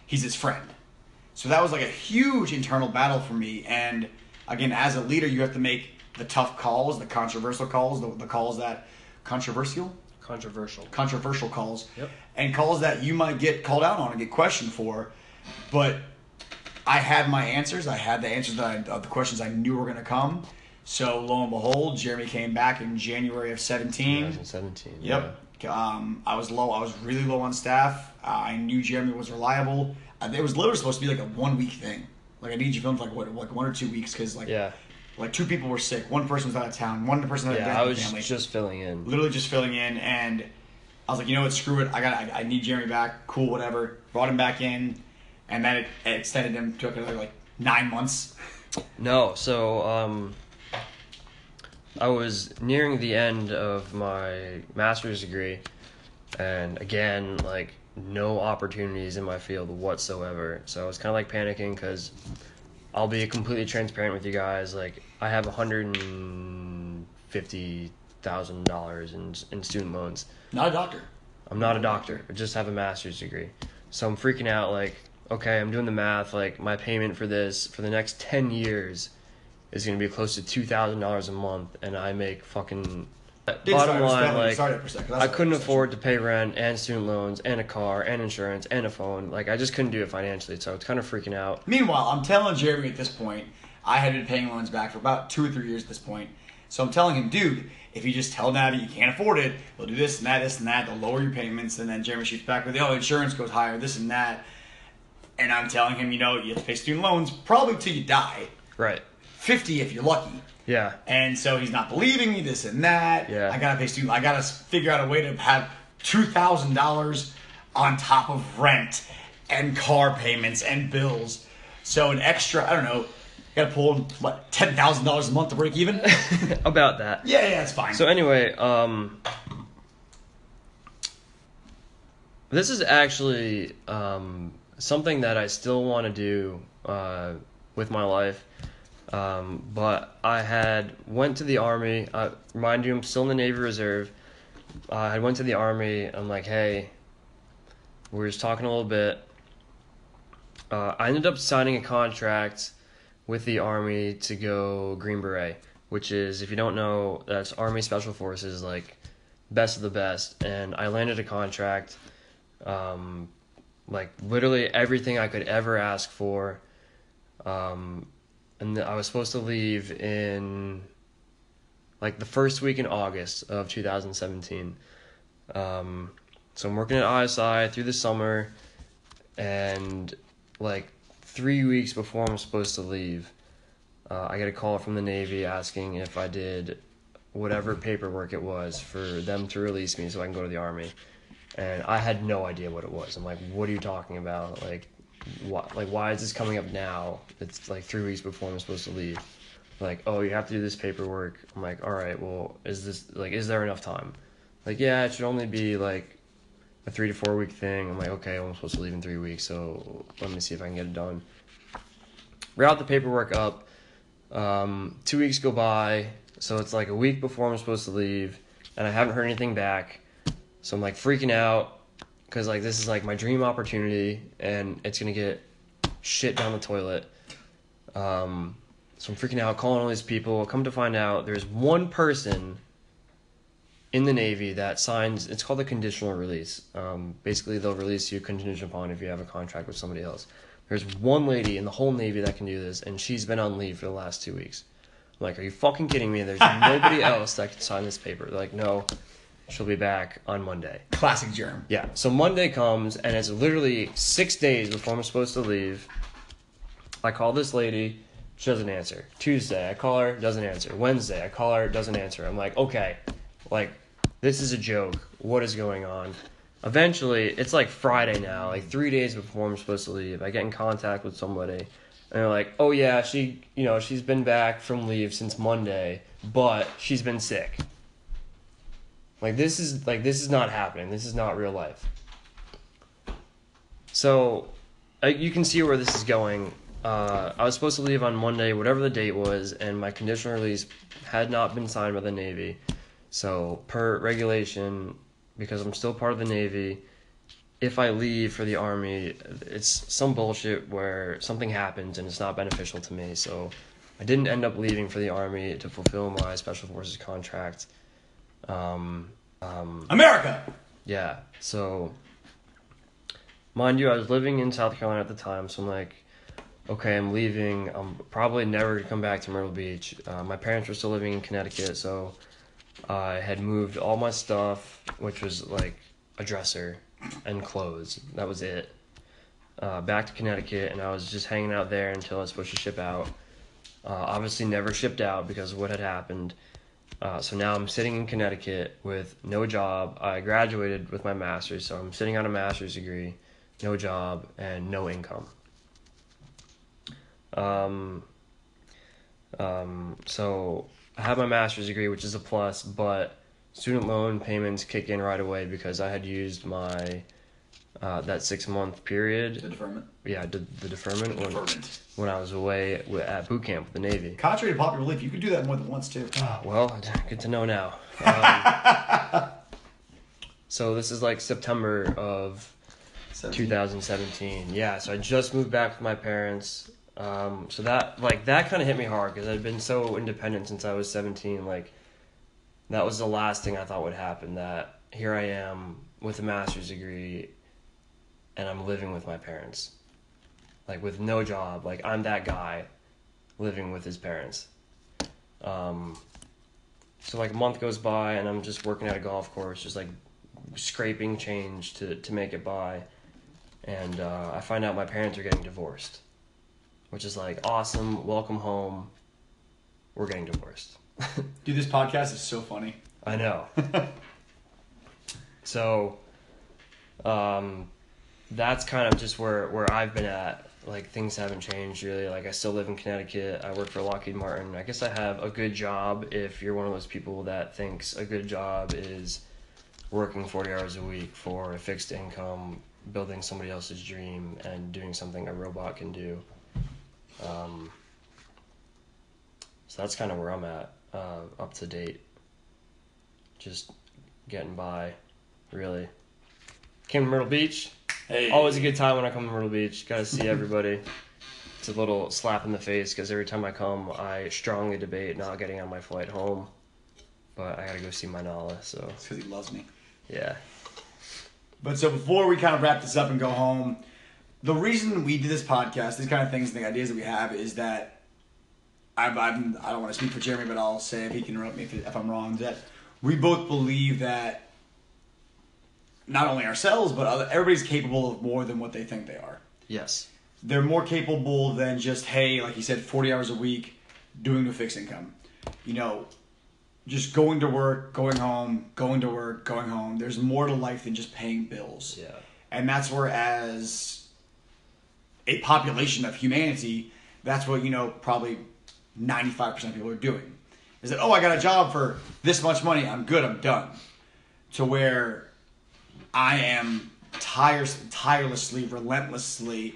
he's his friend. So that was like a huge internal battle for me. And again, as a leader, you have to make the tough calls, the controversial calls, the, the calls that controversial, controversial. controversial calls Yep. and calls that you might get called out on and get questioned for. But I had my answers. I had the answers that I, of the questions I knew were going to come. So lo and behold, Jeremy came back in January of 17. 2017. Yep. Um, I was low. I was really low on staff. Uh, I knew Jeremy was reliable. Uh, it was literally supposed to be like a one week thing. Like I need you film for like what, like one or two weeks because like Yeah. like two people were sick. One person was out of town. One person had Yeah, I was family just filling in. literally just filling in and I was like, you know what, screw it. I got I, I need Jeremy back. Cool, whatever. Brought him back in and then it, it extended him to another like nine months. No, so um, I was nearing the end of my master's degree, and again, like no opportunities in my field whatsoever. So I was kind of like panicking because I'll be completely transparent with you guys. Like I have hundred and fifty thousand dollars in in student loans. Not a doctor. I'm not a doctor. I just have a master's degree. So I'm freaking out like, okay, I'm doing the math, like my payment for this for the next 10 years is going to be close to $2,000 a month and I make fucking uh, Did bottom start- line like start it for a second. That's I couldn't afford to pay rent and student loans and a car and insurance and a phone. Like I just couldn't do it financially. So I was kind of freaking out. Meanwhile, I'm telling Jeremy at this point, I had been paying loans back for about two or three years at this point. So I'm telling him, dude, if you just tell Navi you can't afford it, they'll do this and that, this and that, they'll lower your payments, and then Jeremy shoots back with, oh, insurance goes higher, this and that. And I'm telling him, you know, you have to pay student loans probably till you die. Right. 50 if you're lucky. Yeah. And so he's not believing me, this and that. Yeah. I gotta pay student. I gotta figure out a way to have two thousand dollars on top of rent and car payments and bills. So an extra, I don't know, gotta pull what ten thousand dollars a month to break even. About that. yeah, yeah, it's fine. So anyway, um, this is actually um, something that I still want to do uh, with my life. Um, but I had went to the army. I remind you, I'm still in the Navy Reserve. Uh, I went to the army. I'm like, hey, we were just talking a little bit. Uh, I ended up signing a contract with the army to go Green Beret, which is, if you don't know, that's Army Special Forces, like best of the best. And I landed a contract, um, like literally everything I could ever ask for. Um, and I was supposed to leave in like the first week in August of 2017. Um, so I'm working at ISI through the summer, and like three weeks before I'm supposed to leave, uh, I get a call from the Navy asking if I did whatever paperwork it was for them to release me so I can go to the Army. And I had no idea what it was. I'm like, what are you talking about? Like, why, like why is this coming up now? It's like three weeks before I'm supposed to leave. Like, oh, you have to do this paperwork. I'm like, all right, well, is this like, is there enough time? Like, yeah, it should only be like a three to four week thing. I'm like, okay, well, I'm supposed to leave in three weeks, so let me see if I can get it done. Route the paperwork up. Um, two weeks go by, so it's like a week before I'm supposed to leave, and I haven't heard anything back. So I'm like freaking out because like this is like my dream opportunity, and it's gonna get shit down the toilet. Um, so I'm freaking out, calling all these people. Come to find out, there's one person in the Navy that signs. It's called a conditional release. Um, basically, they'll release you contingent upon if you have a contract with somebody else. There's one lady in the whole Navy that can do this, and she's been on leave for the last two weeks. I'm like, are you fucking kidding me? There's nobody else that can sign this paper. They're like, no, she'll be back on Monday. Classic germ. Yeah. So Monday comes, and it's literally six days before I'm supposed to leave. I call this lady, she doesn't answer. Tuesday, I call her, doesn't answer. Wednesday, I call her, doesn't answer. I'm like, okay, like, this is a joke. What is going on? Eventually, it's like Friday now, like three days before I'm supposed to leave. I get in contact with somebody, and they're like, "Oh yeah, she, you know, she's been back from leave since Monday, but she's been sick." Like this is like this is not happening. This is not real life. So, uh, you can see where this is going. Uh, I was supposed to leave on Monday, whatever the date was, and my conditional release had not been signed by the Navy. So, per regulation, because I'm still part of the Navy, if I leave for the Army, it's some bullshit where something happens and it's not beneficial to me. So, I didn't end up leaving for the Army to fulfill my Special Forces contract. Um, um, America. yeah. So, mind you, I was living in South Carolina at the time, so I'm like, okay, I'm leaving. I'm probably never gonna come back to Myrtle Beach. Uh, my parents were still living in Connecticut, so I had moved all my stuff, which was like a dresser and clothes. That was it. Uh, back to Connecticut, and I was just hanging out there until I was supposed to ship out. Uh, obviously, never shipped out because of what had happened. Uh, so now I'm sitting in Connecticut with no job. I graduated with my master's, so I'm sitting on a master's degree, no job, and no income. Um, um, so I have my master's degree, which is a plus, but student loan payments kick in right away because I had used my uh, that six month period. The deferment. Yeah, the, the deferment when, Deferment. when I was away at boot camp with the Navy. Contrary to popular belief, you could do that more than once too. Well, good to know now. Um, so this is like September of 2017. Yeah, so I just moved back with my parents. Um, so that like that kind of hit me hard because I'd been so independent since I was 17. Like that was the last thing I thought would happen. That here I am with a master's degree, and I'm living with my parents, like with no job. Like I'm that guy, living with his parents. Um, so like a month goes by and I'm just working at a golf course, just like scraping change to to make it by, and uh, I find out my parents are getting divorced, which is like awesome. Welcome home. We're getting divorced. Dude, this podcast is so funny. I know. so, um, that's kind of just where where I've been at. Like things haven't changed really. Like I still live in Connecticut. I work for Lockheed Martin. I guess I have a good job. If you're one of those people that thinks a good job is working forty hours a week for a fixed income, building somebody else's dream, and doing something a robot can do. Um, so that's kind of where I'm at, uh, up to date. Just getting by, really. Came to Myrtle Beach. Hey. Always a good time when I come to Myrtle Beach. Got to see everybody. It's a little slap in the face because every time I come, I strongly debate not getting on my flight home. But I gotta go see my Nala, so It's because he loves me. yeah. But so before we kind of wrap this up and go home, the reason we do this podcast, these kind of things, the ideas that we have is that I'm, I'm, I don't want to speak for Jeremy, but I'll say if he can interrupt me if, if I'm wrong, that we both believe that not only ourselves, but other, everybody's capable of more than what they think they are. Yes. They're more capable than just, hey, like you said, 40 hours a week doing a fixed income. You know, just going to work, going home, going to work, going home. There's more to life than just paying bills. Yeah. And that's where, as a population of humanity, that's what, you know, probably 95% of people are doing. Is that, oh, I got a job for this much money, I'm good, I'm done. To where I am tires, tirelessly, relentlessly,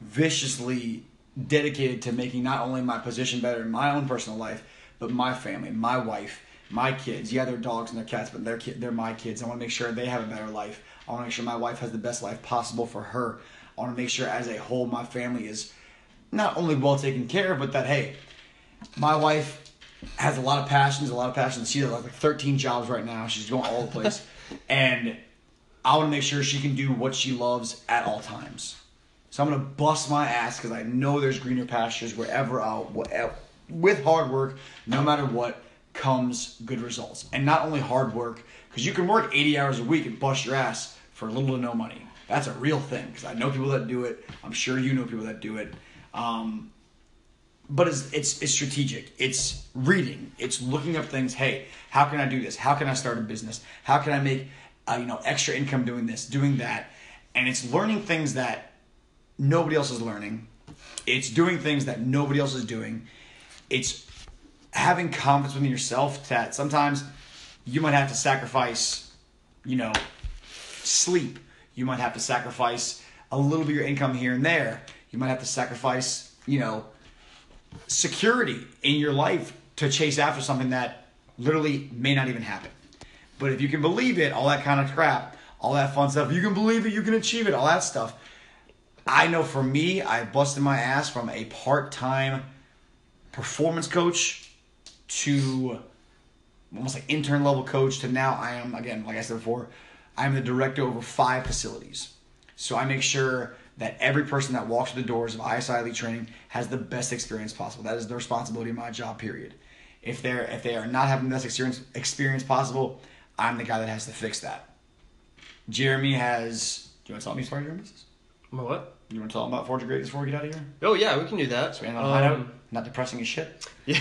viciously dedicated to making not only my position better in my own personal life, but my family, my wife, my kids. Yeah, they're dogs and they're cats, but they're ki- they're my kids. I want to make sure they have a better life. I want to make sure my wife has the best life possible for her. I want to make sure, as a whole, my family is not only well taken care of, but that hey, my wife has a lot of passions, a lot of passions. She has like 13 jobs right now. She's going all the place, and I want to make sure she can do what she loves at all times. So I'm gonna bust my ass because I know there's greener pastures wherever I'll with hard work, no matter what, comes good results. And not only hard work, because you can work 80 hours a week and bust your ass for little to no money. That's a real thing because I know people that do it. I'm sure you know people that do it. Um, but it's, it's it's strategic. It's reading. It's looking up things. Hey, how can I do this? How can I start a business? How can I make uh, you know extra income doing this, doing that? And it's learning things that nobody else is learning. It's doing things that nobody else is doing. It's having confidence within yourself that sometimes you might have to sacrifice, you know, sleep. You might have to sacrifice a little bit of your income here and there. You might have to sacrifice, you know, security in your life to chase after something that literally may not even happen. But if you can believe it, all that kind of crap, all that fun stuff, you can believe it, you can achieve it, all that stuff. I know for me, I busted my ass from a part time performance coach to almost like intern level coach to now I am, again, like I said before, I'm the director over five facilities. So I make sure that every person that walks through the doors of ISI Elite Training has the best experience possible. That is the responsibility of my job. Period. If they're if they are not having the best experience experience possible, I'm the guy that has to fix that. Jeremy has. Do you want to tell me story, Jeremy? My what? You want to tell them about Forging Greatness before we get out of here? Oh yeah, we can do that. So we end on a high note, not depressing as shit. Yeah,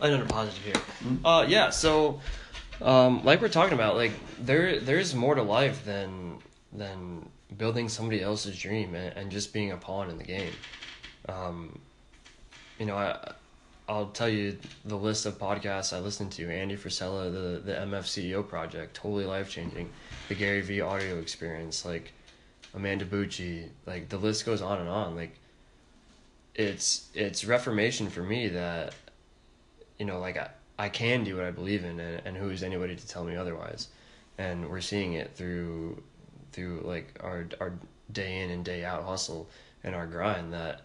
on a positive here. Uh, yeah. So, um, like we're talking about, like there there's more to life than than building somebody else's dream and, and just being a pawn in the game. Um, you know, I I'll tell you the list of podcasts I listened to. Andy Frisella, the the MF CEO project, totally life changing. The GaryVee audio experience, like Amanda Bucci, like the list goes on and on. Like it's it's reformation for me that you know like I, I can do what I believe in and, and who is anybody to tell me otherwise and we're seeing it through through like our our day in and day out hustle and our grind that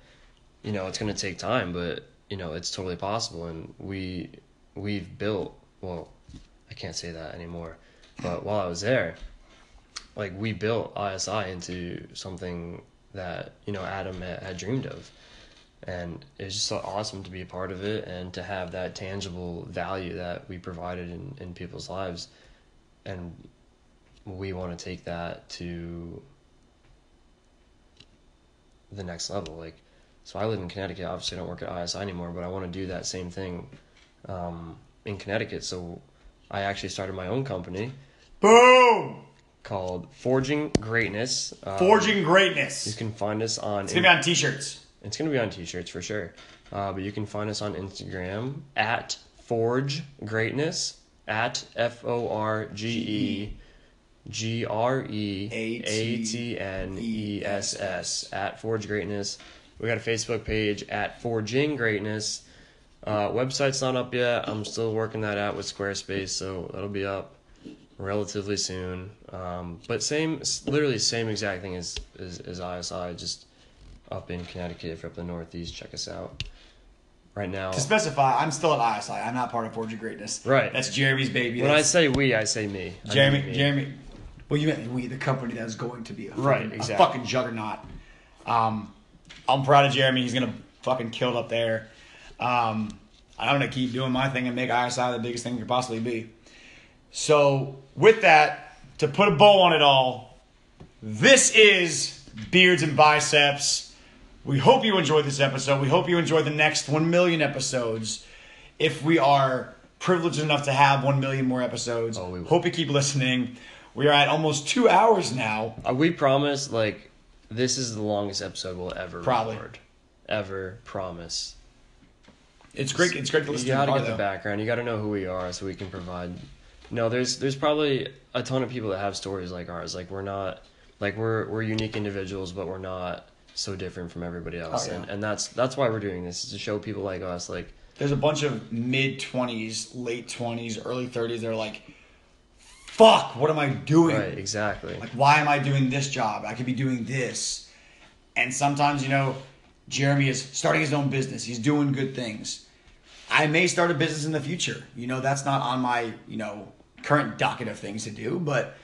you know it's going to take time but you know it's totally possible and we we've built well I can't say that anymore but while I was there like we built ISI into something that you know Adam had, had dreamed of. And it's just so awesome to be a part of it and to have that tangible value that we provided in, in people's lives. And we want to take that to the next level like so i live in connecticut obviously i don't work at isi anymore but i want to do that same thing um, in connecticut so i actually started my own company Boom! called forging greatness um, Forging Greatness. you can find us on It's gonna be on t-shirts. It's gonna be on t-shirts for sure. Uh, but you can find us on Instagram at Forge Greatness at F O R G E G R E A T N E S S at Forge Greatness. We got a Facebook page at Forging Greatness. Uh, website's not up yet. I'm still working that out with Squarespace, so that'll be up relatively soon. Um, but same, literally same exact thing as, as as ISI, just up in Connecticut, if you're up in the Northeast, check us out. Right now, To specify, I'm still at ISI. I'm not part of Forging Greatness. Right. That's Jeremy's baby. when I say we, I say me. I Jeremy, mean me. Jeremy. Well, you meant we, the company that is going to be a Right, fucking, exactly. a fucking juggernaut. Um, I'm proud of Jeremy. He's gonna fucking kill it up there. Um, I'm gonna keep doing my thing and make ISI the biggest thing it could possibly be. So with that, to put a bow on it all, this is Beards and Biceps. We hope you enjoyed this episode. We hope you enjoy the next 1 million episodes. If we are privileged enough to have 1 million more episodes, Oh, we hope you keep listening. We are at almost two hours now. Uh, we promise, like, this is the longest episode we'll ever Probably. record. Ever promise. It's great. It's great to You listen to. gotta the get car, the though. background. You gotta know who we are so we can provide. No, there's there's probably a ton of people that have stories like ours. Like we're not like we're we're unique individuals, but we're not so different from everybody else. Oh, yeah. And and that's that's why we're doing this is to show people like us like There's a bunch of mid 20s, late 20s, early 30s. They're like, fuck, what am I doing? right exactly. Like, why am I doing this job? I could be doing this. And sometimes, you know, Jeremy is starting his own business. He's doing good things. I may start a business in the future. You know, that's not on my, you know, current docket of things to do, but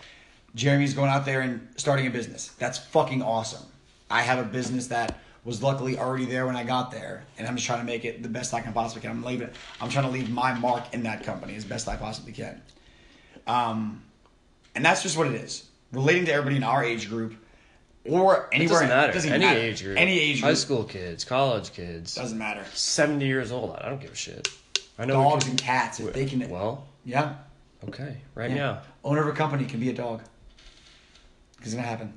Jeremy's going out there and starting a business. That's fucking awesome. I have a business that was luckily already there when I got there, and I'm just trying to make it the best I can possibly can. I'm leaving. I'm trying to leave my mark in that company as best I possibly can. Um, and that's just what it is. Relating to everybody in our age group, or It anywhere, doesn't matter. doesn't Any matter. age group. any age group. High school kids, college kids, doesn't matter. seventy years old. I don't give a shit. I know Dogs can- and cats, if they can, Well, yeah, okay, right yeah. now. Owner of a company can be a dog. It's gonna happen.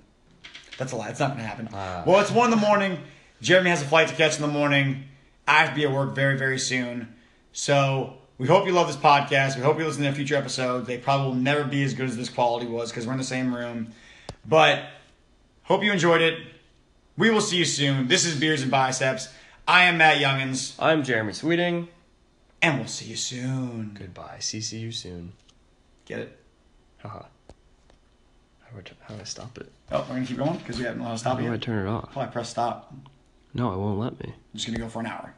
That's a lie. It's not gonna happen. Ah. well, it's one in the morning. Jeremy has a flight to catch in the morning. I have to be at work very, very soon. So we hope you love this podcast. We hope you listen to future episodes. They probably will never be as good as this quality was because we're in the same room. But hope you enjoyed it. We will see you soon. This is Beers and Biceps. I am Matt Youngins, I'm Jeremy Sweeting. and we'll see you soon. Goodbye. See, see you soon. Get it? Haha. How do I, how do I stop it? Oh, we're gonna keep going because we haven't allowed to stop How do I yet. turn it off? Oh, I press stop. No, it won't let me. I'm just gonna go for an hour.